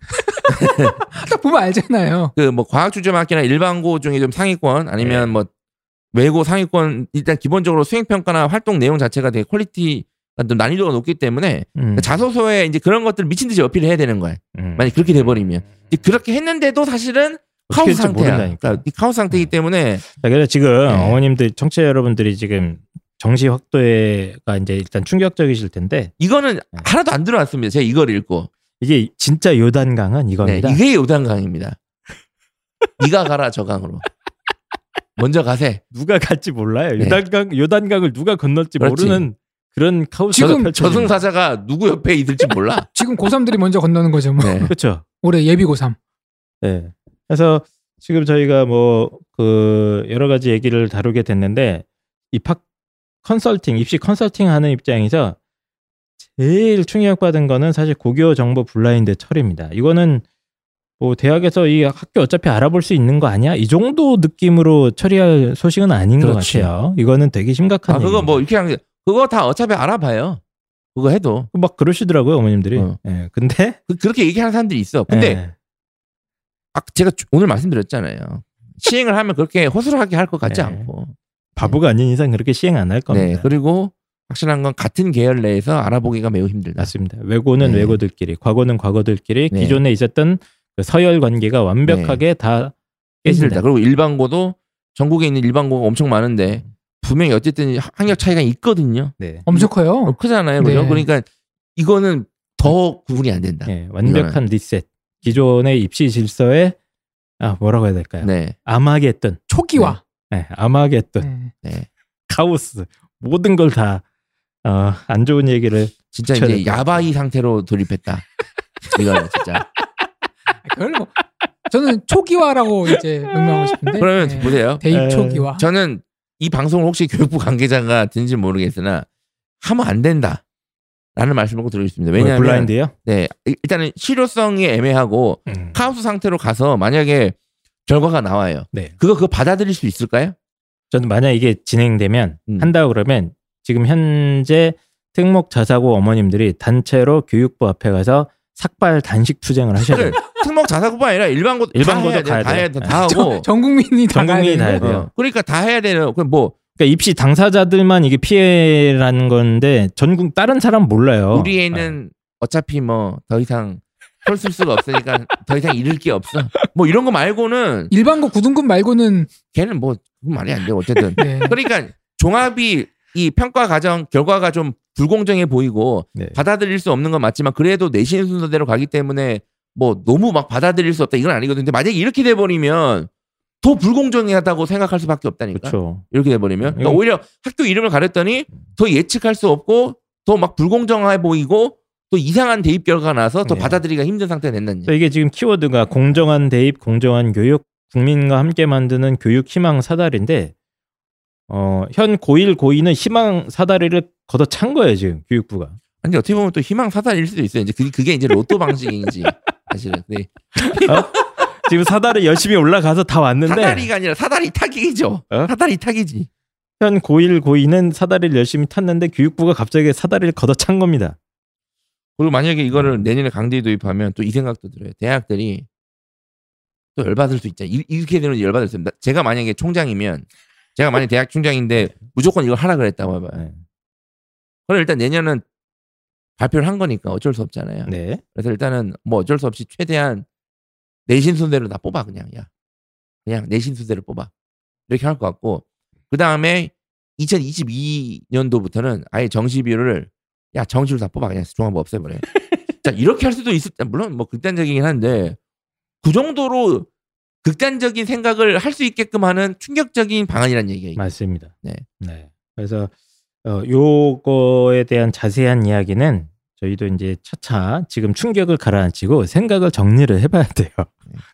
딱 보면 알잖아요. 그 뭐 과학 중점학교나 일반고 중에 좀 상위권 아니면 네. 뭐 외고 상위권 일단 기본적으로 수행 평가나 활동 내용 자체가 되게 quality가 좀 난이도가 높기 때문에 음. 자소서에 이제 그런 것들 을 미친 듯이 어필을 해야 되는 거야. 음. 만약 그렇게 돼버리면 그렇게 했는데도 사실은 카오스 상태야. 그러니까 이 카오스 상태이기 때문에 자, 그래서 지금 네. 어머님들 청취자 여러분들이 지금 정시 확도가 이제 일단 충격적이실 텐데 이거는 네. 하나도 안 들어왔습니다. 제가 이걸 읽고 이게 진짜 요단강은 네, 이겁니다. 이게 요단강입니다. 네가 가라 저 강으로. 먼저 가세. 누가 갈지 몰라요. 네. 요단강 요단강을 누가 건널지 그렇지. 모르는 그런 카오스가 지금. 저승사자가 누구 옆에 있을지 몰라. 지금 고3들이 먼저 건너는 거죠. 뭐. 네. 그렇죠. 올해 예비 고3. 네. 그래서 지금 저희가 뭐 그 여러 가지 얘기를 다루게 됐는데 입학 컨설팅, 입시 컨설팅 하는 입장에서 제일 충격받은 거는 사실 고교 정보 블라인드 처리입니다. 이거는 뭐 대학에서 이 학교 어차피 알아볼 수 있는 거 아니야? 이 정도 느낌으로 처리할 소식은 아닌 그렇지. 것 같아요. 이거는 되게 심각한 아 그거 얘기입니다. 뭐 이렇게 하는 그거 다 어차피 알아봐요. 그거 해도 막 그러시더라고요 어머님들이. 어. 예. 근데 그, 그렇게 얘기하는 사람들이 있어. 근데 예. 아, 제가 주- 오늘 말씀드렸잖아요. 시행을 하면 그렇게 허술하게 할 것 같지 네. 않고. 바보가 아닌 이상 그렇게 시행 안 할 겁니다. 네. 그리고 확실한 건 같은 계열 내에서 알아보기가 매우 힘들다. 맞습니다. 외고는 네. 외고들끼리, 과거는 과거들끼리 네. 기존에 있었던 그 서열 관계가 완벽하게 다 힘들다. 깨진다. 그리고 일반고도 전국에 있는 일반고가 엄청 많은데 분명히 어쨌든 학력 차이가 있거든요. 네. 엄청 커요. 어, 크잖아요. 그죠? 네. 그러니까 이거는 더 구분이 안 된다. 네, 완벽한 리셋. 기존의 입시 질서에 아 뭐라고 해야 될까요? 네. 아마겟돈. 초기화. 네, 아마겟돈. 네. 네. 카오스. 모든 걸다 어, 안 좋은 얘기를 진짜 이제 될것 야바이 상태로 돌입했다. 이거는 진짜. 그걸 뭐 저는 초기화라고 이제 명명하고 싶은데. 그러면 네. 보세요. 대입 에, 초기화. 저는 이 방송을 혹시 교육부 관계자가 듣는지 모르겠으나 하면 안 된다. 라는 말씀을 꼭 드리겠습니다. 뭐야, 왜냐하면 블라인드요? 네, 일- 일단은 실효성이 애매하고 음. 카오스 상태로 가서 만약에 결과가 나와요. 네. 그거 그거 받아들일 수 있을까요? 저는 만약 이게 진행되면 음. 한다 그러면 지금 현재 특목 자사고 어머님들이 단체로 교육부 앞에 가서 삭발 단식 투쟁을 하셔야 돼요. 특목 자사고뿐 아니라 일반고 일반고도 다 해야 다 돼요. 해야 돼, 다 하고. 전 국민이 다전 가야 국민이 되는 다 해야 거. 돼요. 어, 그러니까 다 해야 되는 그뭐 그러니까 입시 당사자들만 이게 피해라는 건데 전국 다른 사람 몰라요. 우리 애는 어차피 뭐 더 이상 털쓸 수가 없으니까 더 이상 잃을 게 없어. 뭐 이런 거 말고는 일반고 9등급 말고는 걔는 뭐 그건 말이 안 돼. 어쨌든 네. 그러니까 종합이 이 평가 과정 결과가 좀 불공정해 보이고 네. 받아들일 수 없는 건 맞지만 그래도 내신 순서대로 가기 때문에 뭐 너무 막 받아들일 수 없다 이건 아니거든요. 근데 만약에 이렇게 돼 버리면 더 불공정하다고 생각할 수밖에 없다니까. 그렇죠. 이렇게 돼 버리면 그러니까 오히려 학교 이름을 가렸더니 더 예측할 수 없고 더 막 불공정해 보이고 또 이상한 대입 결과가 나서 더 네. 받아들이기가 힘든 상태가 됐는지. 그래서 이게 지금 키워드가 공정한 대입, 공정한 교육, 국민과 함께 만드는 교육 희망 사다리인데 어, 현 고1, 고2는 희망 사다리를 걷어찬 거예요, 지금 교육부가. 아니 어떻게 보면 또 희망 사다리일 수도 있어요. 이제 그게, 그게 이제 로또 방식인지 사실은. 네. 지금 사다리 열심히 올라가서 다 왔는데 사다리가 아니라 사다리 타기죠. 어? 사다리 타기지. 현 고1, 고2는 사다리를 열심히 탔는데 교육부가 갑자기 사다리를 걷어찬 겁니다. 그리고 만약에 이거를 내년에 강제 도입하면 또 이 생각도 들어요. 대학들이 또 열받을 수 있잖아요. 이- 이렇게 되면 열받을 수 있습니다. 제가 만약에 총장이면 제가 만약에 대학 총장인데 무조건 이걸 하라 그랬다고 해봐요. 네. 그럼 일단 내년은 발표를 한 거니까 어쩔 수 없잖아요. 네. 그래서 일단은 뭐 어쩔 수 없이 최대한 내신 순대로 다 뽑아 그냥 야 그냥 내신 순대로 뽑아 이렇게 할 것 같고 그 다음에 2022년도부터는 아예 정시 비율을 야 정시를 다 뽑아 그냥 중앙부 없애버려. 자 이렇게 할 수도 있을 물론 뭐 극단적이긴 한데 그 정도로 극단적인 생각을 할 수 있게끔 하는 충격적인 방안이라는 얘기예요. 맞습니다. 네. 그래서 어, 요거에 대한 자세한 이야기는 저희도 이제 차차 지금 충격을 가라앉히고 생각을 정리를 해봐야 돼요.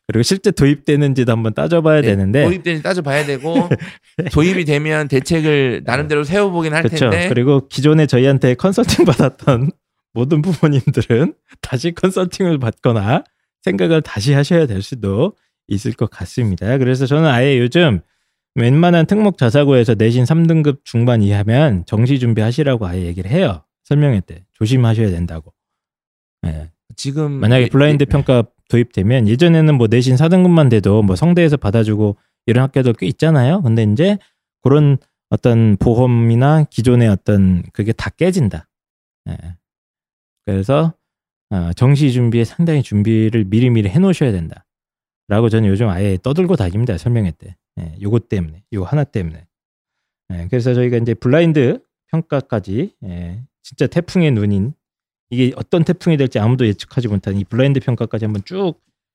그리고 실제 도입되는지도 한번 따져봐야 네, 되는데 도입되는지 따져봐야 되고 도입이 되면 대책을 나름대로 세워보긴 할 그렇죠. 텐데 그리고 기존에 저희한테 컨설팅 받았던 모든 부모님들은 다시 컨설팅을 받거나 생각을 다시 하셔야 될 수도 있을 것 같습니다. 그래서 저는 아예 요즘 웬만한 특목 자사고에서 내신 3등급 중반 이하면 정시 준비하시라고 아예 얘기를 해요. 설명회 때 조심하셔야 된다고. 예. 지금 만약에 예, 블라인드 예, 평가 도입되면 예전에는 뭐 내신 4등급만 돼도 뭐 성대에서 받아주고 이런 학교도 꽤 있잖아요. 근데 이제 그런 어떤 보험이나 기존의 어떤 그게 다 깨진다. 예. 그래서 어, 정시 준비에 상당히 준비를 미리미리 해놓으셔야 된다. 라고 저는 요즘 아예 떠들고 다닙니다. 설명회 때. 예, 요것 때문에. 요 하나 때문에. 예, 그래서 저희가 이제 블라인드 평가까지 예, 진짜 태풍의 눈인 이게 어떤 태풍이 될지 아무도 예측하지 못한 이 블라인드 평가까지 한번 쭉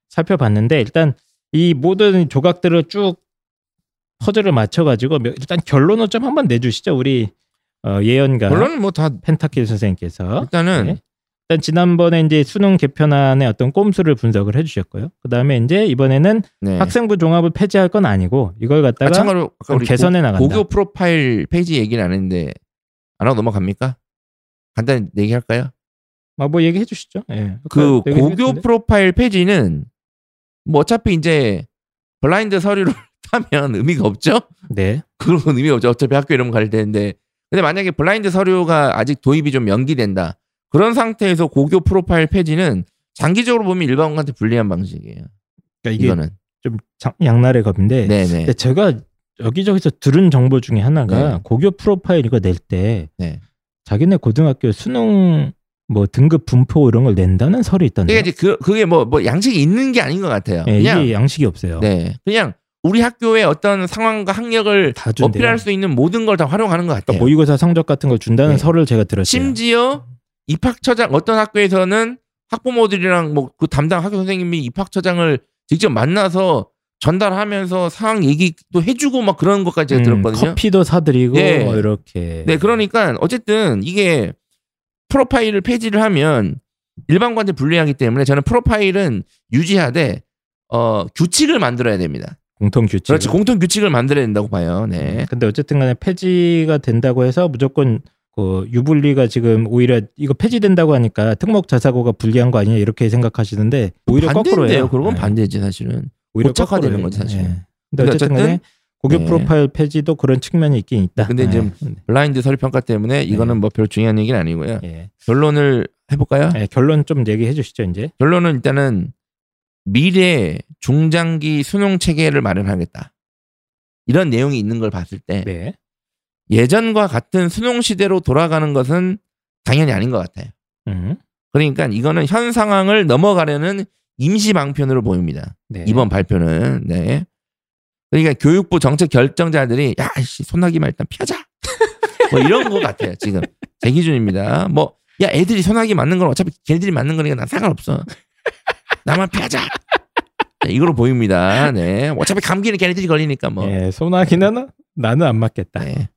살펴봤는데 일단 이 모든 조각들을 쭉 퍼즐을 맞춰가지고 몇- 일단 결론을 좀 한번 내주시죠 우리 어, 예언가 물론 뭐다 펜타킬 선생님께서 일단은 네. 일단 지난번에 이제 수능 개편안의 어떤 꼼수를 분석을 해주셨고요. 그 다음에 이제 이번에는 네. 학생부 종합을 폐지할 건 아니고 이걸 아, 갖다가 참고로 아까 좀 우리 개선해 고, 나간다. 고교 프로파일 페이지 얘기를 안 했는데 안 하고 넘어갑니까? 간단히 얘기할까요? 아, 뭐 얘기해 주시죠. 예. 그 얘기해 고교. 프로파일 폐지는 뭐 어차피 이제 블라인드 서류를 하면 의미가 없죠? 네. 그런 건 의미가 없죠. 어차피 학교 이름 가릴 텐데. 근데 만약에 블라인드 서류가 아직 도입이 좀 연기된다. 그런 상태에서 고교 프로파일 폐지는 장기적으로 보면 일반고한테 불리한 방식이에요. 그러니까 이거는. 좀 장- 양날의 검인데 네네. 제가 여기저기서 들은 정보 중에 하나가 네. 고교 프로파일 이거 낼때 네. 자기네 고등학교 수능 뭐 등급 분포 이런 걸 낸다는 설이 있던데. 그게 그, 그게 뭐, 뭐 양식이 있는 게 아닌 것 같아요. 예, 그냥, 이게 양식이 없어요. 네. 그냥 우리 학교의 어떤 상황과 학력을. 어필할 수 있는 모든 걸 다 활용하는 것 그러니까 같아요. 모의고사 성적 같은 걸 준다는 네. 설을 제가 들었어요. 심지어 입학처장 어떤 학교에서는 학부모들이랑 뭐 그 담당 학교 선생님이 입학처장을 직접 만나서 전달하면서 상황 얘기도 해주고 막 그런 것까지 음, 들었거든요. 커피도 사드리고 예. 뭐 이렇게. 네, 그러니까 어쨌든 이게 프로파일을 폐지를 하면 일반관한테 불리하기 때문에 저는 프로파일은 유지하되 어 규칙을 만들어야 됩니다. 공통 규칙. 그렇지 공통 규칙을 만들어야 된다고 봐요. 네. 근데 어쨌든 간에 폐지가 된다고 해서 무조건 그 유불리가 지금 오히려 이거 폐지된다고 하니까 특목 자사고가 불리한 거 아니냐 이렇게 생각하시는데 오히려. 거꾸로예요. 그건 네. 반대지 사실은. 오히려 거꾸로예요. 거지. 네. 근데 근데 어쨌든 간에 어쨌든, 고교 네. 프로파일 폐지도 그런 측면이 있긴 있다. 근데 이제 네. 블라인드 서류 평가 때문에 이거는 뭐별 중요한 얘기는 아니고요. 예. 결론을 해볼까요? 예, 결론 좀 얘기해 주시죠 이제. 결론은 일단은 미래 중장기 수능 체계를 마련하겠다. 이런 내용이 있는 걸 봤을 때 네. 예전과 같은 수능 시대로 돌아가는 것은 당연히 아닌 것 같아요. 음. 그러니까 이거는 현 상황을 넘어가려는 임시 방편으로 보입니다. 네. 이번 발표는 네. 그러니까 교육부 정책 결정자들이 야씨 소나기만 일단 피하자. 뭐 이런 것 같아요 지금 제 기준입니다. 뭐 야 애들이 소나기 맞는 건 어차피 걔들이 맞는 거니까 난 상관없어. 나만 피하자. 네, 이걸로 보입니다. 네. 어차피 감기는 걔네들이 걸리니까 뭐. 예, 소나기는 나는 안 맞겠다. 네.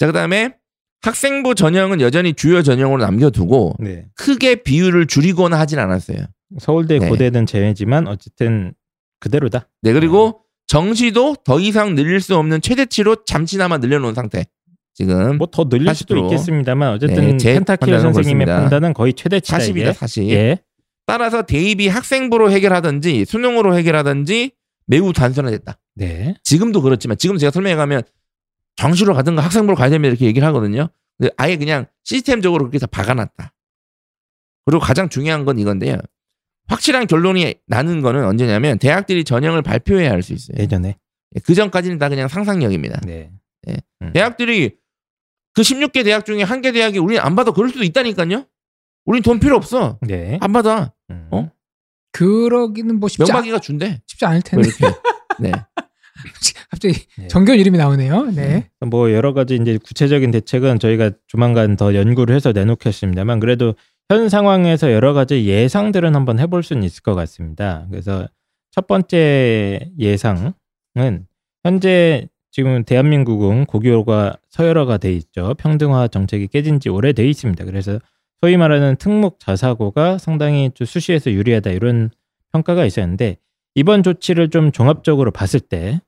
자 그다음에 학생부 전형은 여전히 주요 전형으로 남겨두고 네. 크게 비율을 줄이거나 하진 않았어요. 서울대 네. 고대는 제외지만 어쨌든 그대로다. 네 그리고 정시도 더 이상 늘릴 수 없는 최대치로 잠시나마 늘려놓은 상태. 지금 뭐 더 늘릴 수도 80%. 있겠습니다만 어쨌든 네, 판단은 선생님의 그렇습니다. 판단은 거의 최대치다 40이다 이게. 40. 예. 따라서 대입이 학생부로 해결하든지 수능으로 해결하든지 매우 단순화됐다. 네. 지금도 그렇지만 지금 제가 설명해 가면 정시로 가든가 학생부로 가야 됩니다 이렇게 얘기를 하거든요. 근데 아예 그냥 시스템적으로 그렇게 다 박아놨다. 그리고 가장 중요한 건 이건데요. 확실한 결론이 나는 거는 언제냐면 대학들이 전형을 발표해야 할 수 있어요. 예전에. 그 전까지는 다 그냥 상상력입니다. 네. 네. 음. 대학들이 그 16개 대학 중에 한 개 대학이 우리는 안 받아 그럴 수도 있다니까요. 우린 돈 필요 없어. 네. 안 받아. 음. 어? 그러기는 뭐 쉽지, 않, 명박이가 준대. 쉽지 않을 뭐 텐데 이렇게. 네. 갑자기 네. 정견 이름이 나오네요. 네. 뭐 여러 가지 이제 구체적인 대책은 저희가 조만간 더 연구를 해서 내놓겠습니다만 그래도 현 상황에서 여러 가지 예상들은 한번 해볼 수는 있을 것 같습니다. 그래서 첫 번째 예상은 현재 지금 대한민국은 고교가 서열화가 돼 있죠. 평등화 정책이 깨진 지 오래돼 있습니다. 그래서 소위 말하는 특목 자사고가 상당히 좀 수시에서 유리하다 이런 평가가 있었는데 이번 조치를 좀 종합적으로 봤을 때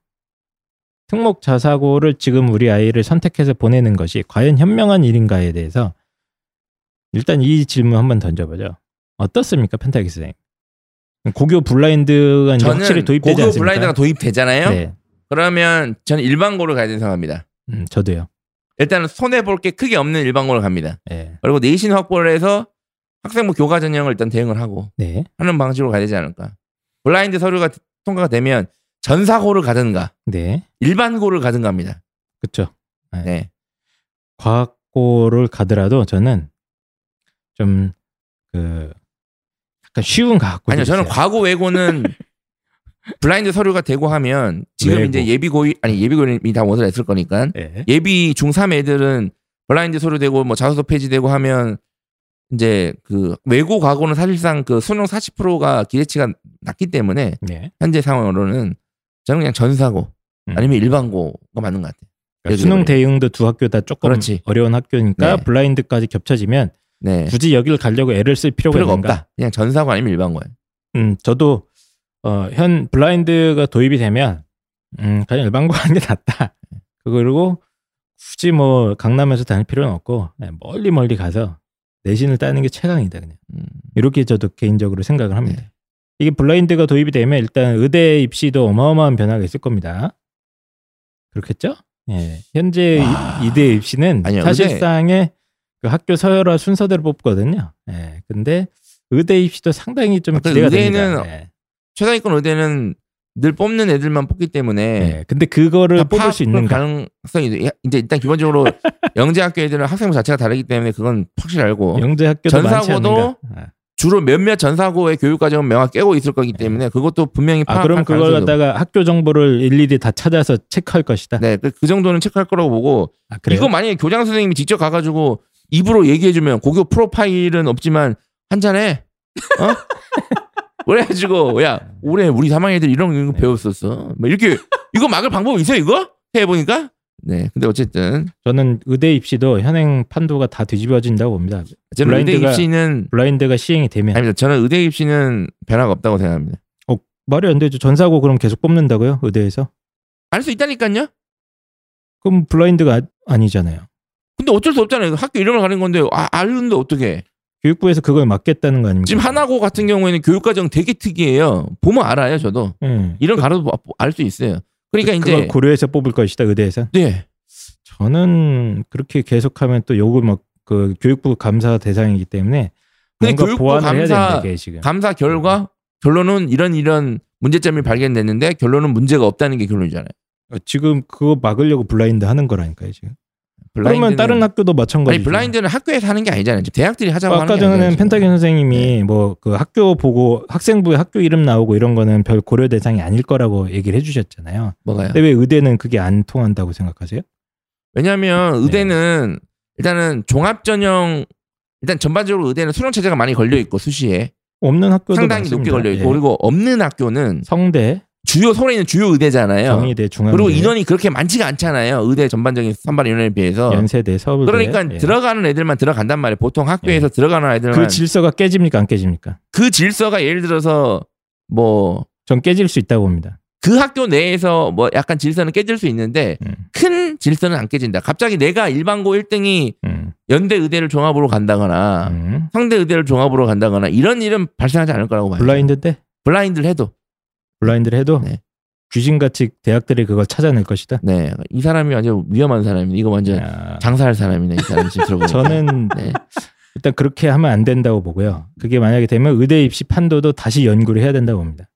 특목 자사고를 지금 우리 아이를 선택해서 보내는 것이 과연 현명한 일인가에 대해서 일단 이 질문 한번 던져보죠. 어떻습니까, 펜타기스 선생님? 고교 블라인드가 확실히 도입되지 고교 않습니까? 블라인드가 도입되잖아요. 네, 그러면 저는 일반고를 가야 된다고 생각합니다. 음, 저도요. 일단은 손해 볼 게 크게 없는 일반고를 갑니다. 네, 그리고 내신 확보를 해서 학생부 교과 전형을 일단 대응을 하고 네, 하는 방식으로 가야 되지 않을까. 블라인드 서류가 통과가 되면 전사고를 가든가 네, 일반고를 가든가 합니다. 그렇죠. 네. 과학고를 가더라도 저는 좀 그 약간 쉬운 과학고 아니요, 저는 과고 외고는 블라인드 서류가 되고 하면 지금 외고. 이제 예비고이 아니 예비고이 다 원을 했을 거니까 네. 예비 중3 애들은 블라인드 서류 되고 뭐 자소서 폐지되고 하면 이제 그 외고 과고는 사실상 그 수능 40%가 기대치가 낮기 때문에 네. 현재 상황으로는 저는 그냥 전사고 음. 아니면 일반고가 맞는 것 같아요. 그러니까 수능 대응도 두 학교 다 조금 그렇지. 어려운 학교니까 네. 블라인드까지 겹쳐지면 네. 굳이 여기를 가려고 애를 쓸 필요가, 필요가? 없다. 그냥 전사고 아니면 일반고예요. 음, 저도 어, 현 블라인드가 도입이 되면 음, 그냥 일반고 하는 게 낫다. 그리고 굳이 뭐 강남에서 다닐 필요는 없고 그냥 멀리 멀리 가서 내신을 따는 게 최강이다 그냥. 음. 이렇게 저도 개인적으로 생각을 합니다. 네. 이게 블라인드가 도입이 되면 일단 의대 입시도 어마어마한 변화가 있을 겁니다. 그렇겠죠? 예. 현재 와. 이- 이대 입시는 아니요, 사실상의 그 학교 서열화 순서대로 뽑거든요. 예. 근데 의대 입시도 상당히 좀 아까 기대가 의대는 됩니다. 예. 최상위권 의대는 늘 뽑는 애들만 뽑기 때문에 예. 근데 그거를 다 뽑을 수 있는가? 가능성이 있- 이제 일단 기본적으로 영재학교 애들은 학생부 자체가 다르기 때문에 그건 확실히 알고 영재 학교도 많지 전사고도? 아. 주로 몇몇 전사고의 교육 과정은 명확히 깨고 있을 거기 때문에 그것도 분명히 아, 파악할 그럼 그걸 갖다가 학교 정보를 일일이 다 찾아서 체크할 것이다. 네, 그, 그 정도는 체크할 거라고 보고 아? 이거 만약에 교장 선생님이 직접 가가지고 입으로 얘기해주면 고교 프로파일은 없지만 한 잔해 어? 그래가지고 야 올해 우리 3학년 애들 이런 네. 거 배웠었어 뭐 이렇게 이거 막을 방법 있어 이거 해보니까 네 근데 어쨌든 저는 의대 입시도 현행 판도가 다 뒤집어진다고 봅니다. 저는 의대 블라인드가- 입시는 블라인드가 시행이 되면 아닙니다 저는 의대 입시는 변화가 없다고 생각합니다 어, 말이 안 되죠. 전사고 그럼 계속 뽑는다고요? 의대에서? 알 수 있다니까요 그럼 블라인드가 아, 아니잖아요. 근데 어쩔 수 없잖아요 학교 이름을 가는 건데 아, 아는데 어떻게 교육부에서 그걸 막겠다는 거 아닙니까? 지금 하나고 같은 경우에는 교육과정 되게 특이해요 보면 알아요 저도 응. 이런 가로도 알 수 있어요 그러니까 그걸 이제 고려해서 뽑을 것이다 의대에서. 네 저는 그렇게 계속하면 또 요걸 막그 교육부 감사 대상이기 때문에 뭔가 교육부 보완을 해야 감사- 된다 이게 지금. 감사 결과 결론은 이런 이런 문제점이 발견됐는데 결론은 문제가 없다는 게 결론이잖아요. 어, 지금 그거 막으려고 블라인드 하는 거라니까요 지금. 그러면 다른 학교도 마찬가지죠. 아니 블라인드는 학교에서 하는 게 아니잖아요. 대학들이 하자고 아까 전에는 아니잖아요. 펜타긴 선생님이 네. 뭐그 학교 보고 학생부에 학교 이름 나오고 이런 거는 별 고려 대상이 아닐 거라고 얘기를 해주셨잖아요. 뭐가요? 근데 왜 의대는 그게 안 통한다고 생각하세요? 왜냐하면 네. 의대는 일단은 종합 전형 일단 전반적으로 의대는 수능 체제가 많이 걸려 있고 수시에 없는 학교도 상당히 많습니다. 높게 걸려 있고 예. 그리고 없는 학교는 성대, 주요 서울에 있는 주요 의대잖아요. 정의대, 중앙대, 그리고 인원이 그렇게 많지가 않잖아요. 의대 전반적인 선발 인원에 비해서. 연세대, 서울대. 그러니까 예. 들어가는 애들만 들어간단 말이에요. 보통 학교에서 들어가는 애들만 그 질서가 깨집니까 안 깨집니까? 그 질서가 예를 들어서 뭐 전 깨질 수 있다고 봅니다. 그 학교 내에서 뭐 약간 질서는 깨질 수 있는데 음, 큰 질서는 안 깨진다. 갑자기 내가 일반고 1등이 음, 연대 의대를 종합으로 간다거나 음. 상대 의대를 종합으로 간다거나 이런 일은 발생하지 않을 거라고 봐요. 블라인드인데 블라인드를 해도 블라인드를 해도 네. 귀신같이 대학들이 그걸 찾아낼 것이다. 네. 이 사람이 완전 위험한 사람이네. 이거 완전 야, 장사할 사람이네. 이 사람이 지금 들어보니까. 저는 네. 일단 그렇게 하면 안 된다고 보고요. 그게 만약에 되면 의대 입시 판도도 다시 연구를 해야 된다고 봅니다.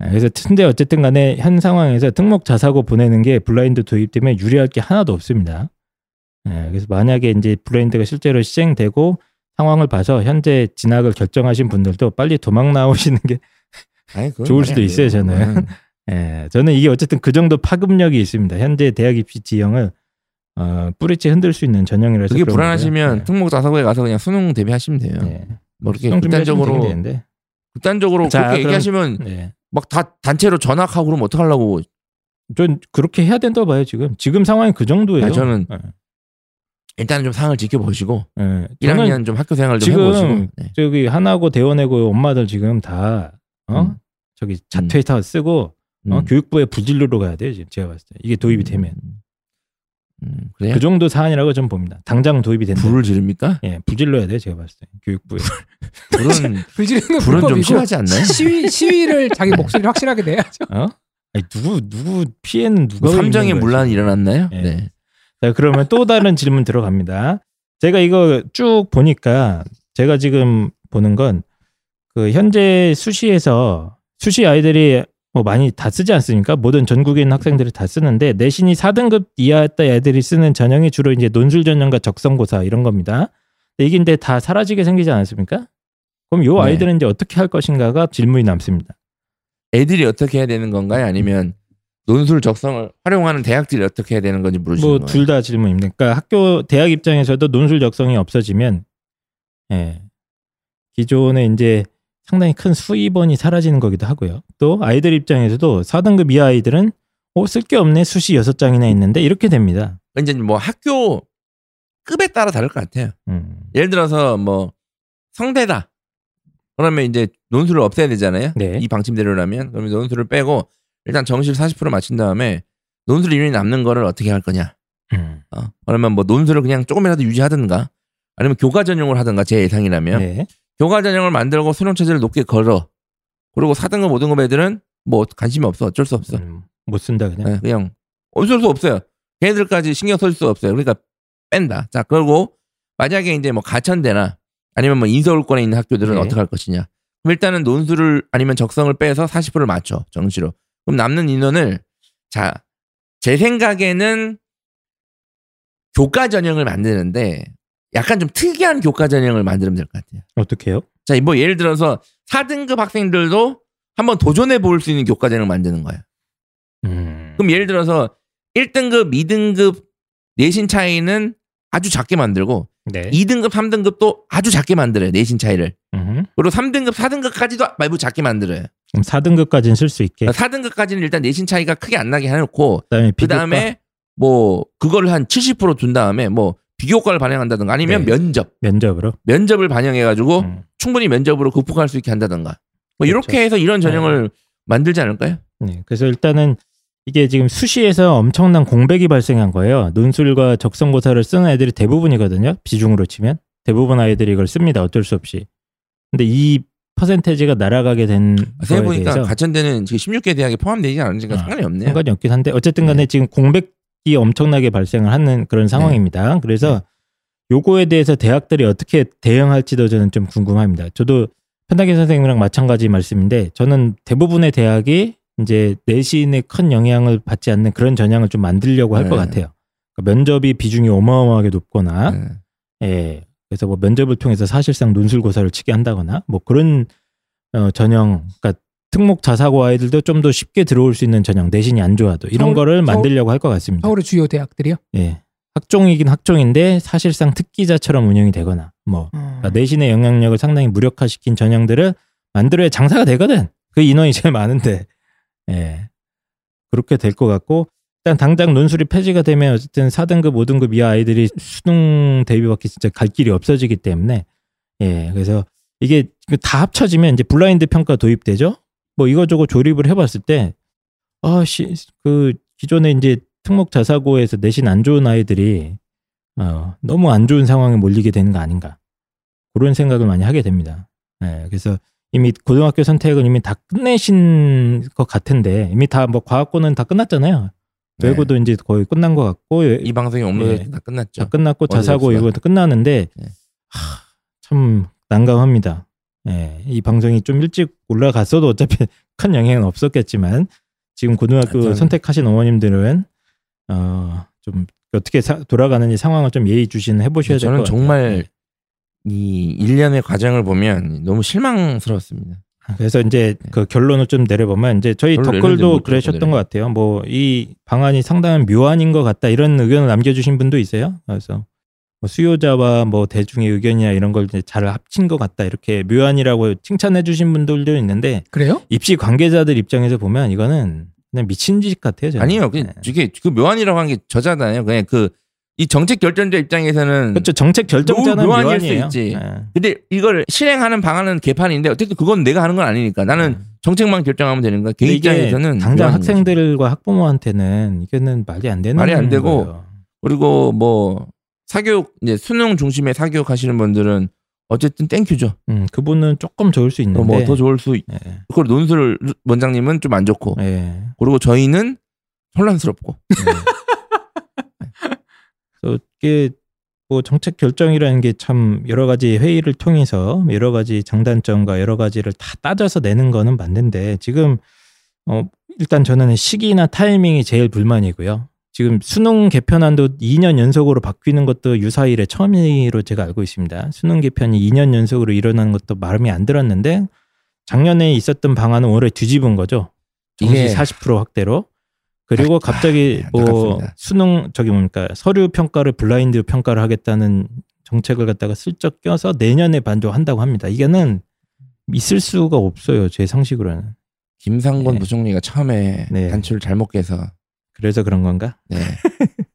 아, 그래서 근데 어쨌든 간에 현 상황에서 특목 자사고 보내는 게 블라인드 도입되면 유리할 게 하나도 없습니다. 예, 그래서 만약에 이제 블라인드가 실제로 시행되고 상황을 봐서 현재 진학을 결정하신 분들도 빨리 도망 나오시는 게 아니, 좋을 수도 안 있어요. 저는. 예, 저는 이게 어쨌든 그 정도 파급력이 있습니다. 현재 대학 입시 지형을 어, 뿌리째 흔들 수 있는 전형이라서 그게 불안하시면 거고요. 특목 자사고에 가서 그냥 수능 대비하시면 돼요. 예. 예. 뭐 이렇게 극단적으로. 극단적으로 자, 그렇게 그럼- 얘기하시면 네. 막다 단체로 전학하고 그러면 어떡하려고 전 그렇게 해야 된다고 봐요 지금. 지금 상황이 그 정도예요. 아니, 저는 예. 일단은 좀 상을 지켜보시고 예. 저는 1학년 좀 학교 생활 좀 지금 해보시고 네. 저기 하나고 대원하고 엄마들 지금 다 어? 음. 저기 자퇴 다 쓰고 어? 음. 교육부의 부진로로 가야 돼요 지금 제가 봤을 때 이게 도입이 되면 음? 그 정도 사안이라고 전 봅니다. 당장 도입이 된다. 불을 지릅니까? 예, 불질러야 돼요 제가 봤을 때 교육부에. 불은 불지르는 불은 좀 불법이고 심하지 않나요? 시위 시위를 자기 목소리를 확실하게 내야죠. 어? 아니 누구 누구 피해는 누가 뭐왜 삼정의 지금. 일어났나요? 예. 네. 자, 그러면 또 다른 질문 들어갑니다. 제가 이거 쭉 보니까 제가 지금 보는 건 그 현재 수시에서 수시 아이들이 뭐 많이 다 쓰지 않습니까? 모든 전국에 있는 학생들이 다 쓰는데 내신이 4등급 이하였다 애들이 쓰는 전형이 주로 이제 논술 전형과 적성고사 이런 겁니다. 이게 이제 다 사라지게 생기지 않았습니까? 그럼 요 네. 아이들은 이제 어떻게 할 것인가가 질문이 남습니다. 애들이 어떻게 해야 되는 건가요? 아니면 논술 적성을 활용하는 대학들이 어떻게 해야 되는 건지 물으시는 뭐 거예요. 둘다 질문입니다. 그러니까 학교 대학 입장에서도 논술 적성이 없어지면 예. 기존에 이제 상당히 큰 수입원이 사라지는 거기도 하고요. 또 아이들 입장에서도 4등급 이하 아이들은 어, 쓸 게 없네. 수시 6장이나 있는데 이렇게 됩니다. 이제 뭐 학교 급에 따라 다를 것 같아요. 음. 예를 들어서 뭐 성대다. 그러면 이제 논술을 없애야 되잖아요. 네. 이 방침대로라면 그러면 논술을 빼고 일단 정시를 40% 맞춘 다음에 논술 인원이 남는 거를 어떻게 할 거냐. 음. 어? 그러면 뭐 논술을 그냥 조금이라도 유지하든가 아니면 교과 전형을 하든가 제 예상이라면 네. 교과 전형을 만들고 수능 체제를 높게 걸어. 그리고 4등급 5등급 애들은 뭐 관심이 없어 어쩔 수 없어. 음, 못 쓴다 그냥. 네, 그냥 어쩔 수 없어요. 걔네들까지 신경 쓸 수 없어요. 그러니까 뺀다. 자 그리고 만약에 이제 뭐 가천대나 아니면 뭐 인서울권에 있는 학교들은 네. 어떻게 할 것이냐. 그럼 일단은 논술을 아니면 적성을 빼서 40%를 맞춰 정시로. 그럼 남는 인원을 자 제 생각에는 교과 전형을 만드는데 약간 좀 특이한 교과 전형을 만들면 될 것 같아요. 어떻게요? 자, 뭐 예를 들어서 4등급 학생들도 한번 도전해 볼 수 있는 교과 전형을 만드는 거예요. 음. 그럼 예를 들어서 1등급, 2등급 내신 차이는 아주 작게 만들고 네. 2등급, 3등급도 아주 작게 만들어요. 내신 차이를. 음. 그리고 3등급, 4등급까지도 말고 작게 만들어요. 그럼 4등급까지는 쓸 수 있게. 4등급까지는 일단 내신 차이가 크게 안 나게 해놓고 그다음에 그 비교과. 다음에 뭐 그거를 한 70%둔 다음에 뭐 비교과를 반영한다든가 아니면 네. 면접, 면접으로. 면접을 반영해 가지고 음. 충분히 면접으로 극복할 수 있게 한다든가 뭐 그렇죠. 이렇게 해서 이런 전형을 만들지 않을까요? 네, 그래서 일단은 이게 지금 수시에서 엄청난 공백이 발생한 거예요. 논술과 적성고사를 쓰는 애들이 대부분이거든요. 비중으로 치면 대부분 아이들이 이걸 씁니다. 어쩔 수 없이. 근데 이 퍼센테이지가 날아가게 된 거에 생각해보니까 가천대는 지금 16개 대학에 포함되지 않으니까 아, 상관이 없네요. 상관이 없긴 한데 어쨌든 간에 네. 지금 공백 이 엄청나게 발생을 하는 그런 상황입니다. 그래서 요거에 대해서 대학들이 어떻게 대응할지도 저는 좀 궁금합니다. 저도 편하게 선생님이랑 마찬가지 말씀인데 저는 대부분의 대학이 이제 내신에 큰 영향을 받지 않는 그런 전형을 좀 만들려고 할것 네. 같아요. 그러니까 면접이 비중이 어마어마하게 높거나 네. 예. 그래서 뭐 면접을 통해서 사실상 논술고사를 치게 한다거나 뭐 그런 어, 전형, 그러니까 특목 자사고 아이들도 좀 더 쉽게 들어올 수 있는 전형 내신이 안 좋아도 이런 서울- 거를 만들려고 할 것 같습니다. 서울의 주요 대학들이요. 예. 학종이긴 학종인데 사실상 특기자처럼 운영이 되거나 뭐 어. 그러니까 내신의 영향력을 상당히 무력화시킨 전형들을 만들어야 장사가 되거든. 그 인원이 제일 많은데. 예. 그렇게 될 것 같고 일단 당장 논술이 폐지가 되면 어쨌든 4등급, 5등급 이하 아이들이 수능 대비밖에 진짜 갈 길이 없어지기 때문에 예. 그래서 이게 다 합쳐지면 이제 블라인드 평가 도입되죠. 뭐 이거저거 조립을 해봤을 때 아 씨 그 기존에 이제 특목 자사고에서 내신 안 좋은 아이들이 어, 너무 안 좋은 상황에 몰리게 되는 거 아닌가 그런 생각을 많이 하게 됩니다. 예, 그래서 이미 고등학교 선택은 이미 다 끝내신 것 같은데 이미 다 뭐 과학고는 다 끝났잖아요. 네. 외고도 이제 거의 끝난 것 같고 예, 이 방송이 업로드 네. 다 끝났죠. 다 끝났고 자사고. 이것도 끝나는데 네. 하, 참 난감합니다. 예, 이 방송이 좀 일찍 올라갔어도 어차피 큰 영향은 없었겠지만 지금 고등학교 하여튼- 선택하신 어머님들은 어, 좀 어떻게 사- 돌아가는지 상황을 좀 예의주시는 해보셔야 될것 저는 같아요. 정말 이 일련의 과정을 보면 너무 실망스러웠습니다. 그래서 이제 네. 그 결론을 좀 내려보면 이제 저희 댓글도 못 그러셨던. 것 같아요. 뭐 이 방안이 상당한 묘안인 것 같다 이런 의견을 남겨주신 분도 있어요. 그래서 뭐 수요자와 뭐 대중의 의견이나 이런 걸 이제 잘 합친 것 같다 이렇게 묘안이라고 칭찬해주신 분들도 있는데 그래요? 입시 관계자들 입장에서 보면 이거는 그냥 미친 짓 같아요. 저는. 아니요, 그냥 네. 이게 그 묘안이라고 한 게 저자잖아요. 그냥 그 이 정책 결정자 입장에서는 그렇죠. 정책 결정자는 묘- 묘안일 수 묘안이에요. 있지. 네. 근데 이걸 실행하는 방안은 개판인데 어쨌든 그건 내가 하는 건 아니니까 나는 정책만 결정하면 되는 거야. 걔 근데 이게 입장에서는 당장. 학생들과 학부모한테는 이거는 말이 안 되는 말이 안 되고 거예요. 그리고 뭐 사교육 이제 수능 중심의 사교육 하시는 분들은 어쨌든 thank you죠. 음, 그분은 조금 좋을 수 있는데 뭐더 좋을 수 있. 예, 그걸 논술 원장님은 좀 안 좋고 예. 그리고 저희는 혼란스럽고 그래서 이게 뭐 정책 결정이라는 게 참 여러 가지 회의를 통해서 여러 가지 장단점과 여러 가지를 다 따져서 내는 거는 맞는데 지금 어 일단 저는 시기나 타이밍이 제일 불만이고요. 지금 수능 개편안도 2년 연속으로 바뀌는 것도 유사일에 처음으로 제가 알고 있습니다. 수능 개편이 2년 연속으로 일어나는 것도 마음에 안 들었는데 작년에 있었던 방안은 올해 뒤집은 거죠. 정시 이게- 40% 확대로. 그리고 아, 갑자기 아, 뭐. 수능 저기 뭡니까 서류 평가를 블라인드 평가를 하겠다는 정책을 갖다가 슬쩍 껴서 내년에 반조한다고 합니다. 이게는 있을 수가 없어요 제 상식으로는. 김상곤 네. 부총리가 처음에 네. 단추를 잘못 깨서 그래서 그런 건가? 네.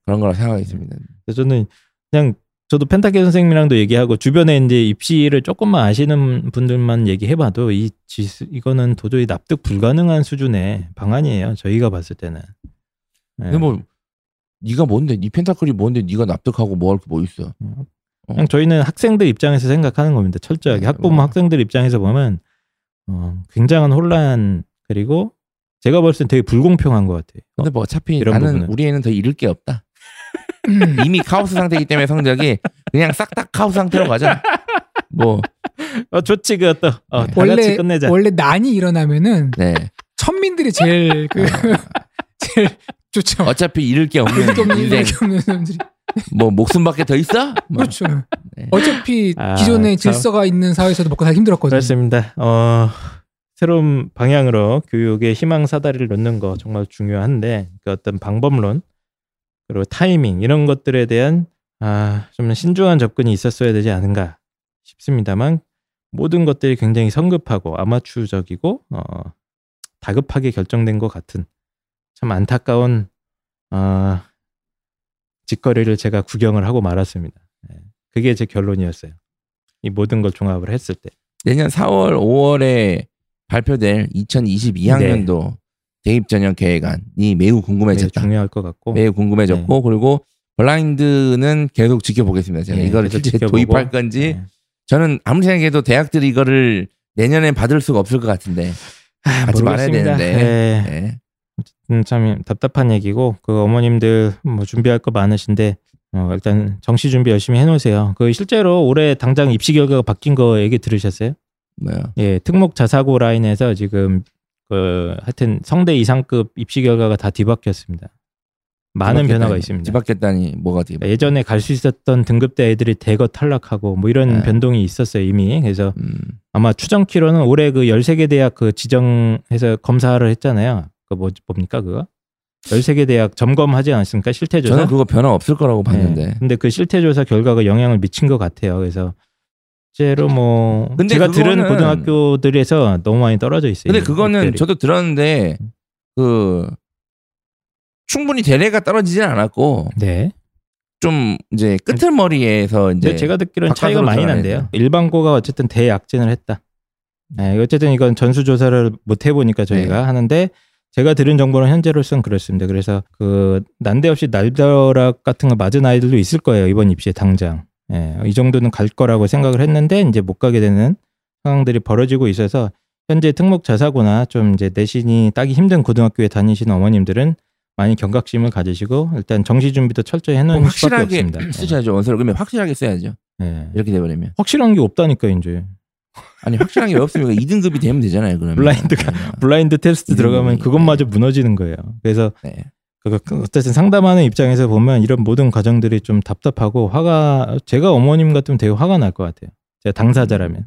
그런 거라고 생각하겠습니다. 그래서 저는 그냥 저도 펜타케 선생님이랑도 얘기하고 주변에 이제 입시를 조금만 아시는 분들만 얘기해봐도 이 지수 이거는 도저히 납득 불가능한 수준의 방안이에요. 저희가 봤을 때는. 네. 근데 뭐 네가 뭔데? 네 펜타클이 뭔데? 네가 납득하고 뭐 할 게 뭐 있어? 그냥 저희는 학생들 입장에서 생각하는 겁니다. 철저하게 네, 학부모 뭐. 학생들 입장에서 보면 어, 굉장한 혼란 그리고 제가 봤을 땐 되게 불공평한 것 같아요. 근데 뭐 어차피 이런 나는 부분은. 우리 애는 더 잃을 게 없다. 음. 이미 카오스 상태이기 때문에 성적이 그냥 싹 다 카오스 상태로 가자. 뭐 어, 좋지 그것도 어, 네. 다 같이 원래 끝내자. 원래 난이 일어나면은 네. 천민들이 제일 그 제일 좋죠. 어차피 잃을 게 없는 인생. 없는 사람들이 뭐 목숨밖에 더 있어? 뭐. 그렇죠. 네. 어차피 아, 기존의 참. 질서가 있는 사회에서도 먹고 살기 힘들었거든요. 그렇습니다. 어, 새로운 방향으로 교육에 희망 사다리를 놓는 거 정말 중요한데 그 어떤 방법론 그리고 타이밍 이런 것들에 대한 아, 좀 신중한 접근이 있었어야 되지 않은가 싶습니다만 모든 것들이 굉장히 성급하고 아마추어적이고 어, 다급하게 결정된 것 같은 참 안타까운 어, 짓거리를 제가 구경을 하고 말았습니다. 예, 그게 제 결론이었어요. 이 모든 걸 종합을 했을 때. 내년 4월, 5월에 발표될 2022학년도 대입 전형 계획안이 매우 매우 궁금해졌다. 중요할 것 같고 매우 궁금해졌고 그리고 블라인드는 계속 지켜보겠습니다. 제가 예, 이거를 계속 실제 지켜보고. 도입할 건지 예. 저는 아무리 생각해도 대학들이 이거를 내년에 받을 수가 없을 것 같은데 아, 하지 말아야. 되는데. 예. 네. 음, 참 답답한 얘기고 그 어머님들 뭐 준비할 거 많으신데 어, 일단 정시 준비 열심히 해놓으세요. 그 실제로 올해 당장 입시 결과가 바뀐 거 얘기 들으셨어요? 뭐요? 예, 특목 자사고 라인에서 지금 그 하여튼 성대 이상급 입시 결과가 다 뒤바뀌었습니다. 많은 뒤바뀌었다니. 변화가 있습니다. 뒤바뀌었다니 뭐가 뒤 예전에 갈 수 있었던 등급대 애들이 대거 탈락하고 뭐 이런 네. 변동이 있었어요 이미. 그래서 음, 아마 추정키로는 올해 그 13개 대학 그 지정해서 검사를 했잖아요. 그 뭐, 뭡니까 그거? 13개 대학 점검하지 않았습니까? 실태조사. 저는 그거 변화 없을 거라고 봤는데 네. 근데 그 실태조사 결과가 영향을 미친 것 같아요. 그래서 실제로 뭐 근데 제가 들은 그거는- 고등학교들에서 너무 많이 떨어져 있어요. 근데 그거는 학교들이. 저도 들었는데 그 충분히 대례가 떨어지진 않았고 네. 좀 이제 끄트머리에서 이제 근데 제가 듣기로는 차이가 많이 난대요. 일반고가 어쨌든 대약진을 했다. 네, 어쨌든 이건 전수 조사를 못 해보니까 저희가 네. 하는데 제가 들은 정보는 현재로서는 그렇습니다. 그래서 그 난데없이 날벼락 같은 거 맞은 아이들도 있을 거예요. 이번 입시에 당장. 예, 이 정도는 갈 거라고 생각을 했는데 이제 못 가게 되는 상황들이 벌어지고 있어서 현재 특목 자사고나 좀 이제 내신이 따기 힘든 고등학교에 다니시는 어머님들은 많이 경각심을 가지시고 일단 정시 준비도 철저히 해놓은 뭐 수밖에 확실하게 없습니다. 쓰셔야죠 원서를 그러면 확실하게 써야죠 예. 이렇게 돼버리면 확실한 게 없다니까 이제 아니 확실한 게 왜 없습니까 2등급이 되면 되잖아요 그러면 블라인드가- 네. 블라인드 테스트 들어가면 거니. 그것마저 무너지는 거예요. 그래서 네. 그- 그 어쨌든 상담하는 입장에서 보면 이런 모든 과정들이 좀 답답하고 화가 제가 어머님 같으면 되게 화가 날 것 같아요. 제가 당사자라면.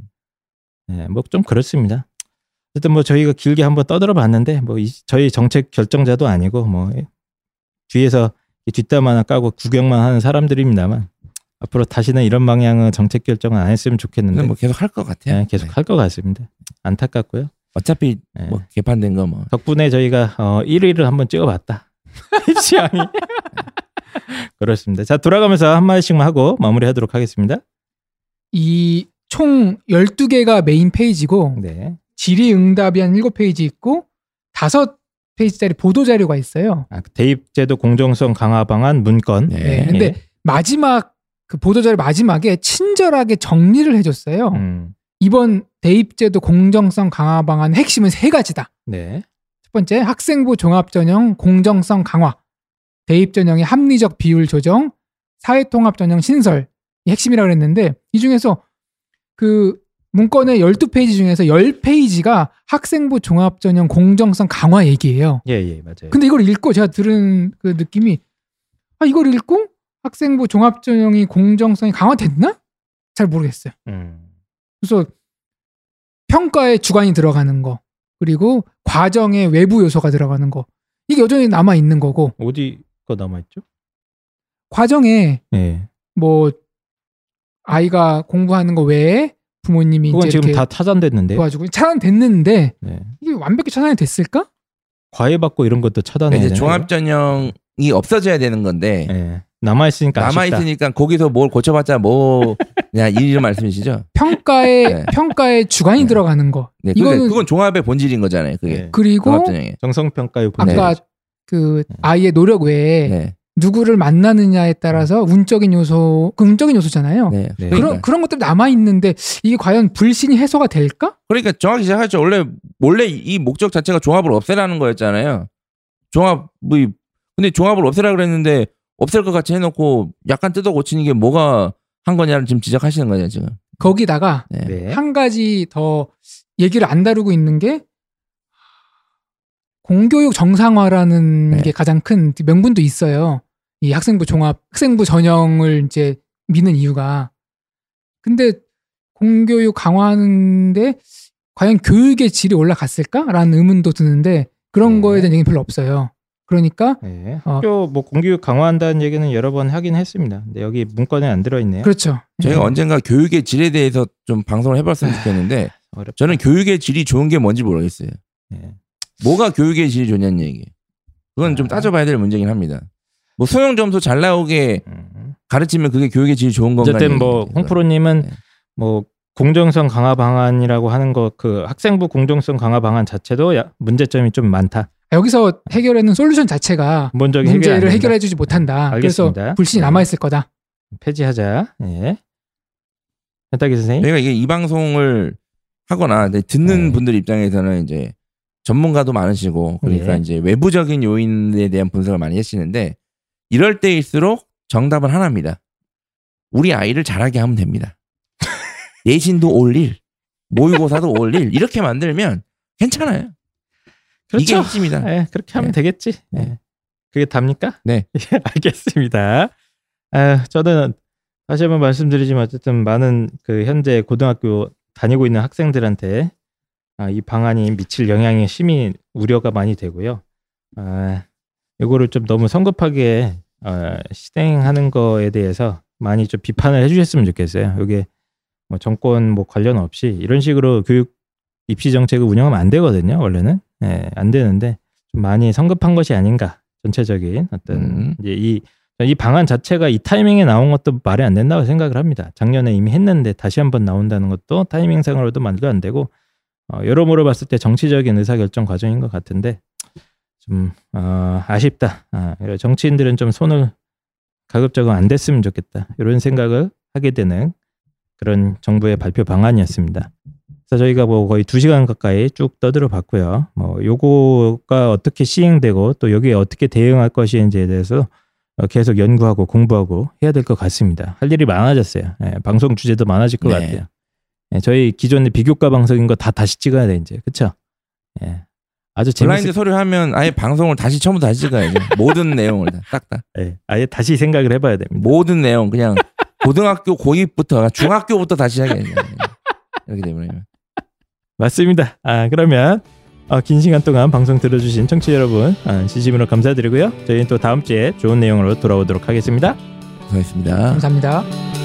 예, 뭐좀 그렇습니다. 어쨌든 뭐 저희가 길게 한번 떠들어 봤는데 뭐 이- 저희 정책 결정자도 아니고 뭐 뒤에서 이 뒷담 하나 까고 구경만 하는 사람들입니다만 앞으로 다시는 이런 방향의 정책 결정은 안 했으면 좋겠는데 뭐 계속 할 것 같아요. 예, 계속 네. 할것 같습니다. 안타깝고요. 어차피 예. 뭐 개판된 거 뭐. 덕분에 저희가 어, 1위를 한번 찍어봤다. 입시양이 그렇습니다. 자 돌아가면서 한 마디씩만 하고 마무리하도록 하겠습니다. 이 총 12개가 메인 페이지고 네. 질의 응답이 한 7페이지 있고 5페이지짜리 보도 자료가 있어요. 아, 대입제도 공정성 강화 방안 문건. 네. 네. 근데 마지막 그 보도 자료 마지막에 친절하게 정리를 해줬어요. 음, 이번 대입제도 공정성 강화 방안 핵심은 세 가지다. 네. 첫 번째, 학생부 종합전형 공정성 강화, 대입전형의 합리적 비율 조정, 사회통합전형 신설 이 핵심이라고 그랬는데 이 중에서 그 문건의 12페이지 중에서 10페이지가 학생부 종합전형 공정성 강화 얘기예요. 예, 예, 맞아요. 근데 이걸 읽고 제가 들은 그 느낌이 아 이걸 읽고 학생부 종합전형이 공정성이 강화됐나? 잘 모르겠어요. 음, 그래서 평가에 주관이 들어가는 거 그리고 과정에 외부 요소가 들어가는 거 이게 여전히 남아 있는 거고 어디가 남아 있죠? 과정에 예. 뭐 아이가 공부하는 거 외에 부모님이 그건 이제 지금 이렇게 다 차단됐는데. 도와주고 차단됐는데 네. 이게 완벽히 차단이 됐을까? 과외 받고 이런 것도 차단해야 이제 되나요? 종합 전형이 없어져야 되는 건데 예. 남아 있으니까 남아 아쉽다. 있으니까 거기서 뭘 고쳐봤자 뭐 그냥 이런 말씀이시죠? 평가에 네. 평가에 주관이 네. 들어가는 거 네, 그건 이거는 그건 종합의 본질인 거잖아요. 그게 예. 그리고 종합 전형이. 정성 평가의 아까. 그 아이의 노력 외에 네, 누구를 만나느냐에 따라서 운적인 요소, 그 운적인 요소잖아요. 네. 네. 그런 그러니까, 그런 것들이 남아 있는데 이게 과연 불신이 해소가 될까? 그러니까 정확히 시작하죠. 원래 원래 이 목적 자체가 종합을 없애라는 거였잖아요. 종합이 근데 종합을 없애라 그랬는데 없앨 것 같이 해놓고 약간 뜯어 고치는 게 뭐가 한 거냐를 지금 지적하시는 거냐 지금. 거기다가 네. 네. 한 가지 더 얘기를 안 다루고 있는 게 공교육 정상화라는 네. 게 가장 큰 명분도 있어요. 이 학생부 종합, 학생부 전형을 이제 미는 이유가. 근데 공교육 강화하는데 과연 교육의 질이 올라갔을까라는 의문도 드는데 그런 네. 거에 대한 얘기는 별로 없어요. 그러니까 예. 어. 학교 뭐 공교육 강화한다는 얘기는 여러 번 하긴 했습니다. 근데 여기 문건에 안 들어있네요. 그렇죠. 저희가 언젠가 교육의 질에 대해서 좀 방송을 해봤으면 좋겠는데 어렵다. 저는 교육의 질이 좋은 게 뭔지 모르겠어요. 예. 뭐가 교육의 질이 좋냐는 얘기. 그건 좀 아. 따져봐야 될 문제긴 합니다. 뭐 수능 점수 잘 나오게 음. 가르치면 그게 교육의 질이 좋은 건가? 어쨌든 뭐 홍프로님은 네. 뭐 공정성 강화 방안이라고 하는 거 그 학생부 공정성 강화 방안 자체도 야- 문제점이 좀 많다. 여기서 해결하는 솔루션 자체가 문제를. 해결해주지 못한다. 알겠습니다. 그래서 불신이 네. 남아있을 거다. 폐지하자. 예. 현탁이 선생님. 저희가 이게 이 방송을 하거나 네, 듣는 네. 분들 입장에서는 이제 전문가도 많으시고 그러니까 네. 이제 외부적인 요인에 대한 분석을 많이 하시는데 이럴 때일수록 정답은 하나입니다. 우리 아이를 잘하게 하면 됩니다. 내신도 올릴, 모의고사도 올릴 이렇게 만들면 괜찮아요. 이게 그렇죠. 핵심이다. 예, 그렇게 하면 네. 되겠지. 네. 예. 그게 답니까? 네. 예, 알겠습니다. 아, 저는 다시 한번 말씀드리지만 어쨌든 많은 그 현재 고등학교 다니고 있는 학생들한테 아, 이 방안이 미칠 영향이 심히 우려가 많이 되고요. 아, 이거를 좀 너무 성급하게 어, 시행하는 거에 대해서 많이 좀 비판을 해주셨으면 좋겠어요. 이게 뭐 정권 뭐 관련 없이 이런 식으로 교육 입시 정책을 운영하면 안 되거든요. 원래는 예, 안 되는데 좀 많이 성급한 것이 아닌가 전체적인 어떤 음. 이제 이, 이 방안 자체가 이 타이밍에 나온 것도 말이 안 된다고 생각을 합니다. 작년에 이미 했는데 다시 한번 나온다는 것도 타이밍상으로도 말도 안 되고 어, 여러모로 봤을 때 정치적인 의사결정 과정인 것 같은데 좀 어, 아쉽다. 아, 정치인들은 좀 손을 가급적으로 안 댔으면 좋겠다. 이런 생각을 하게 되는 그런 정부의 발표 방안이었습니다. 그래서 저희가 뭐 거의 두 시간 가까이 쭉 떠들어 봤고요. 뭐 요거가 어떻게 시행되고 또 여기에 어떻게 대응할 것인지에 대해서 어, 계속 연구하고 공부하고 해야 될 것 같습니다. 할 일이 많아졌어요. 예, 방송 주제도 많아질 것 네. 같아요. 예, 저희 기존의 비교과 방송인 거 다 다시 찍어야 돼 이제 그렇죠? 예, 아주 블라인드 재밌을 서류 하면 아예 방송을 다시 처음부터 다시 찍어야죠. 모든 내용을 다, 딱 다. 예, 아예 다시 생각을 해봐야 됩니다. 모든 내용 그냥 고등학교 고2부터 중학교부터 다시 하게. 이렇게 되면 맞습니다. 아 그러면 어, 긴 시간 동안 방송 들어주신 청취자 여러분 아, 진심으로 감사드리고요. 저희는 또 다음 주에 좋은 내용으로 돌아오도록 하겠습니다. 수고하셨습니다. 감사합니다.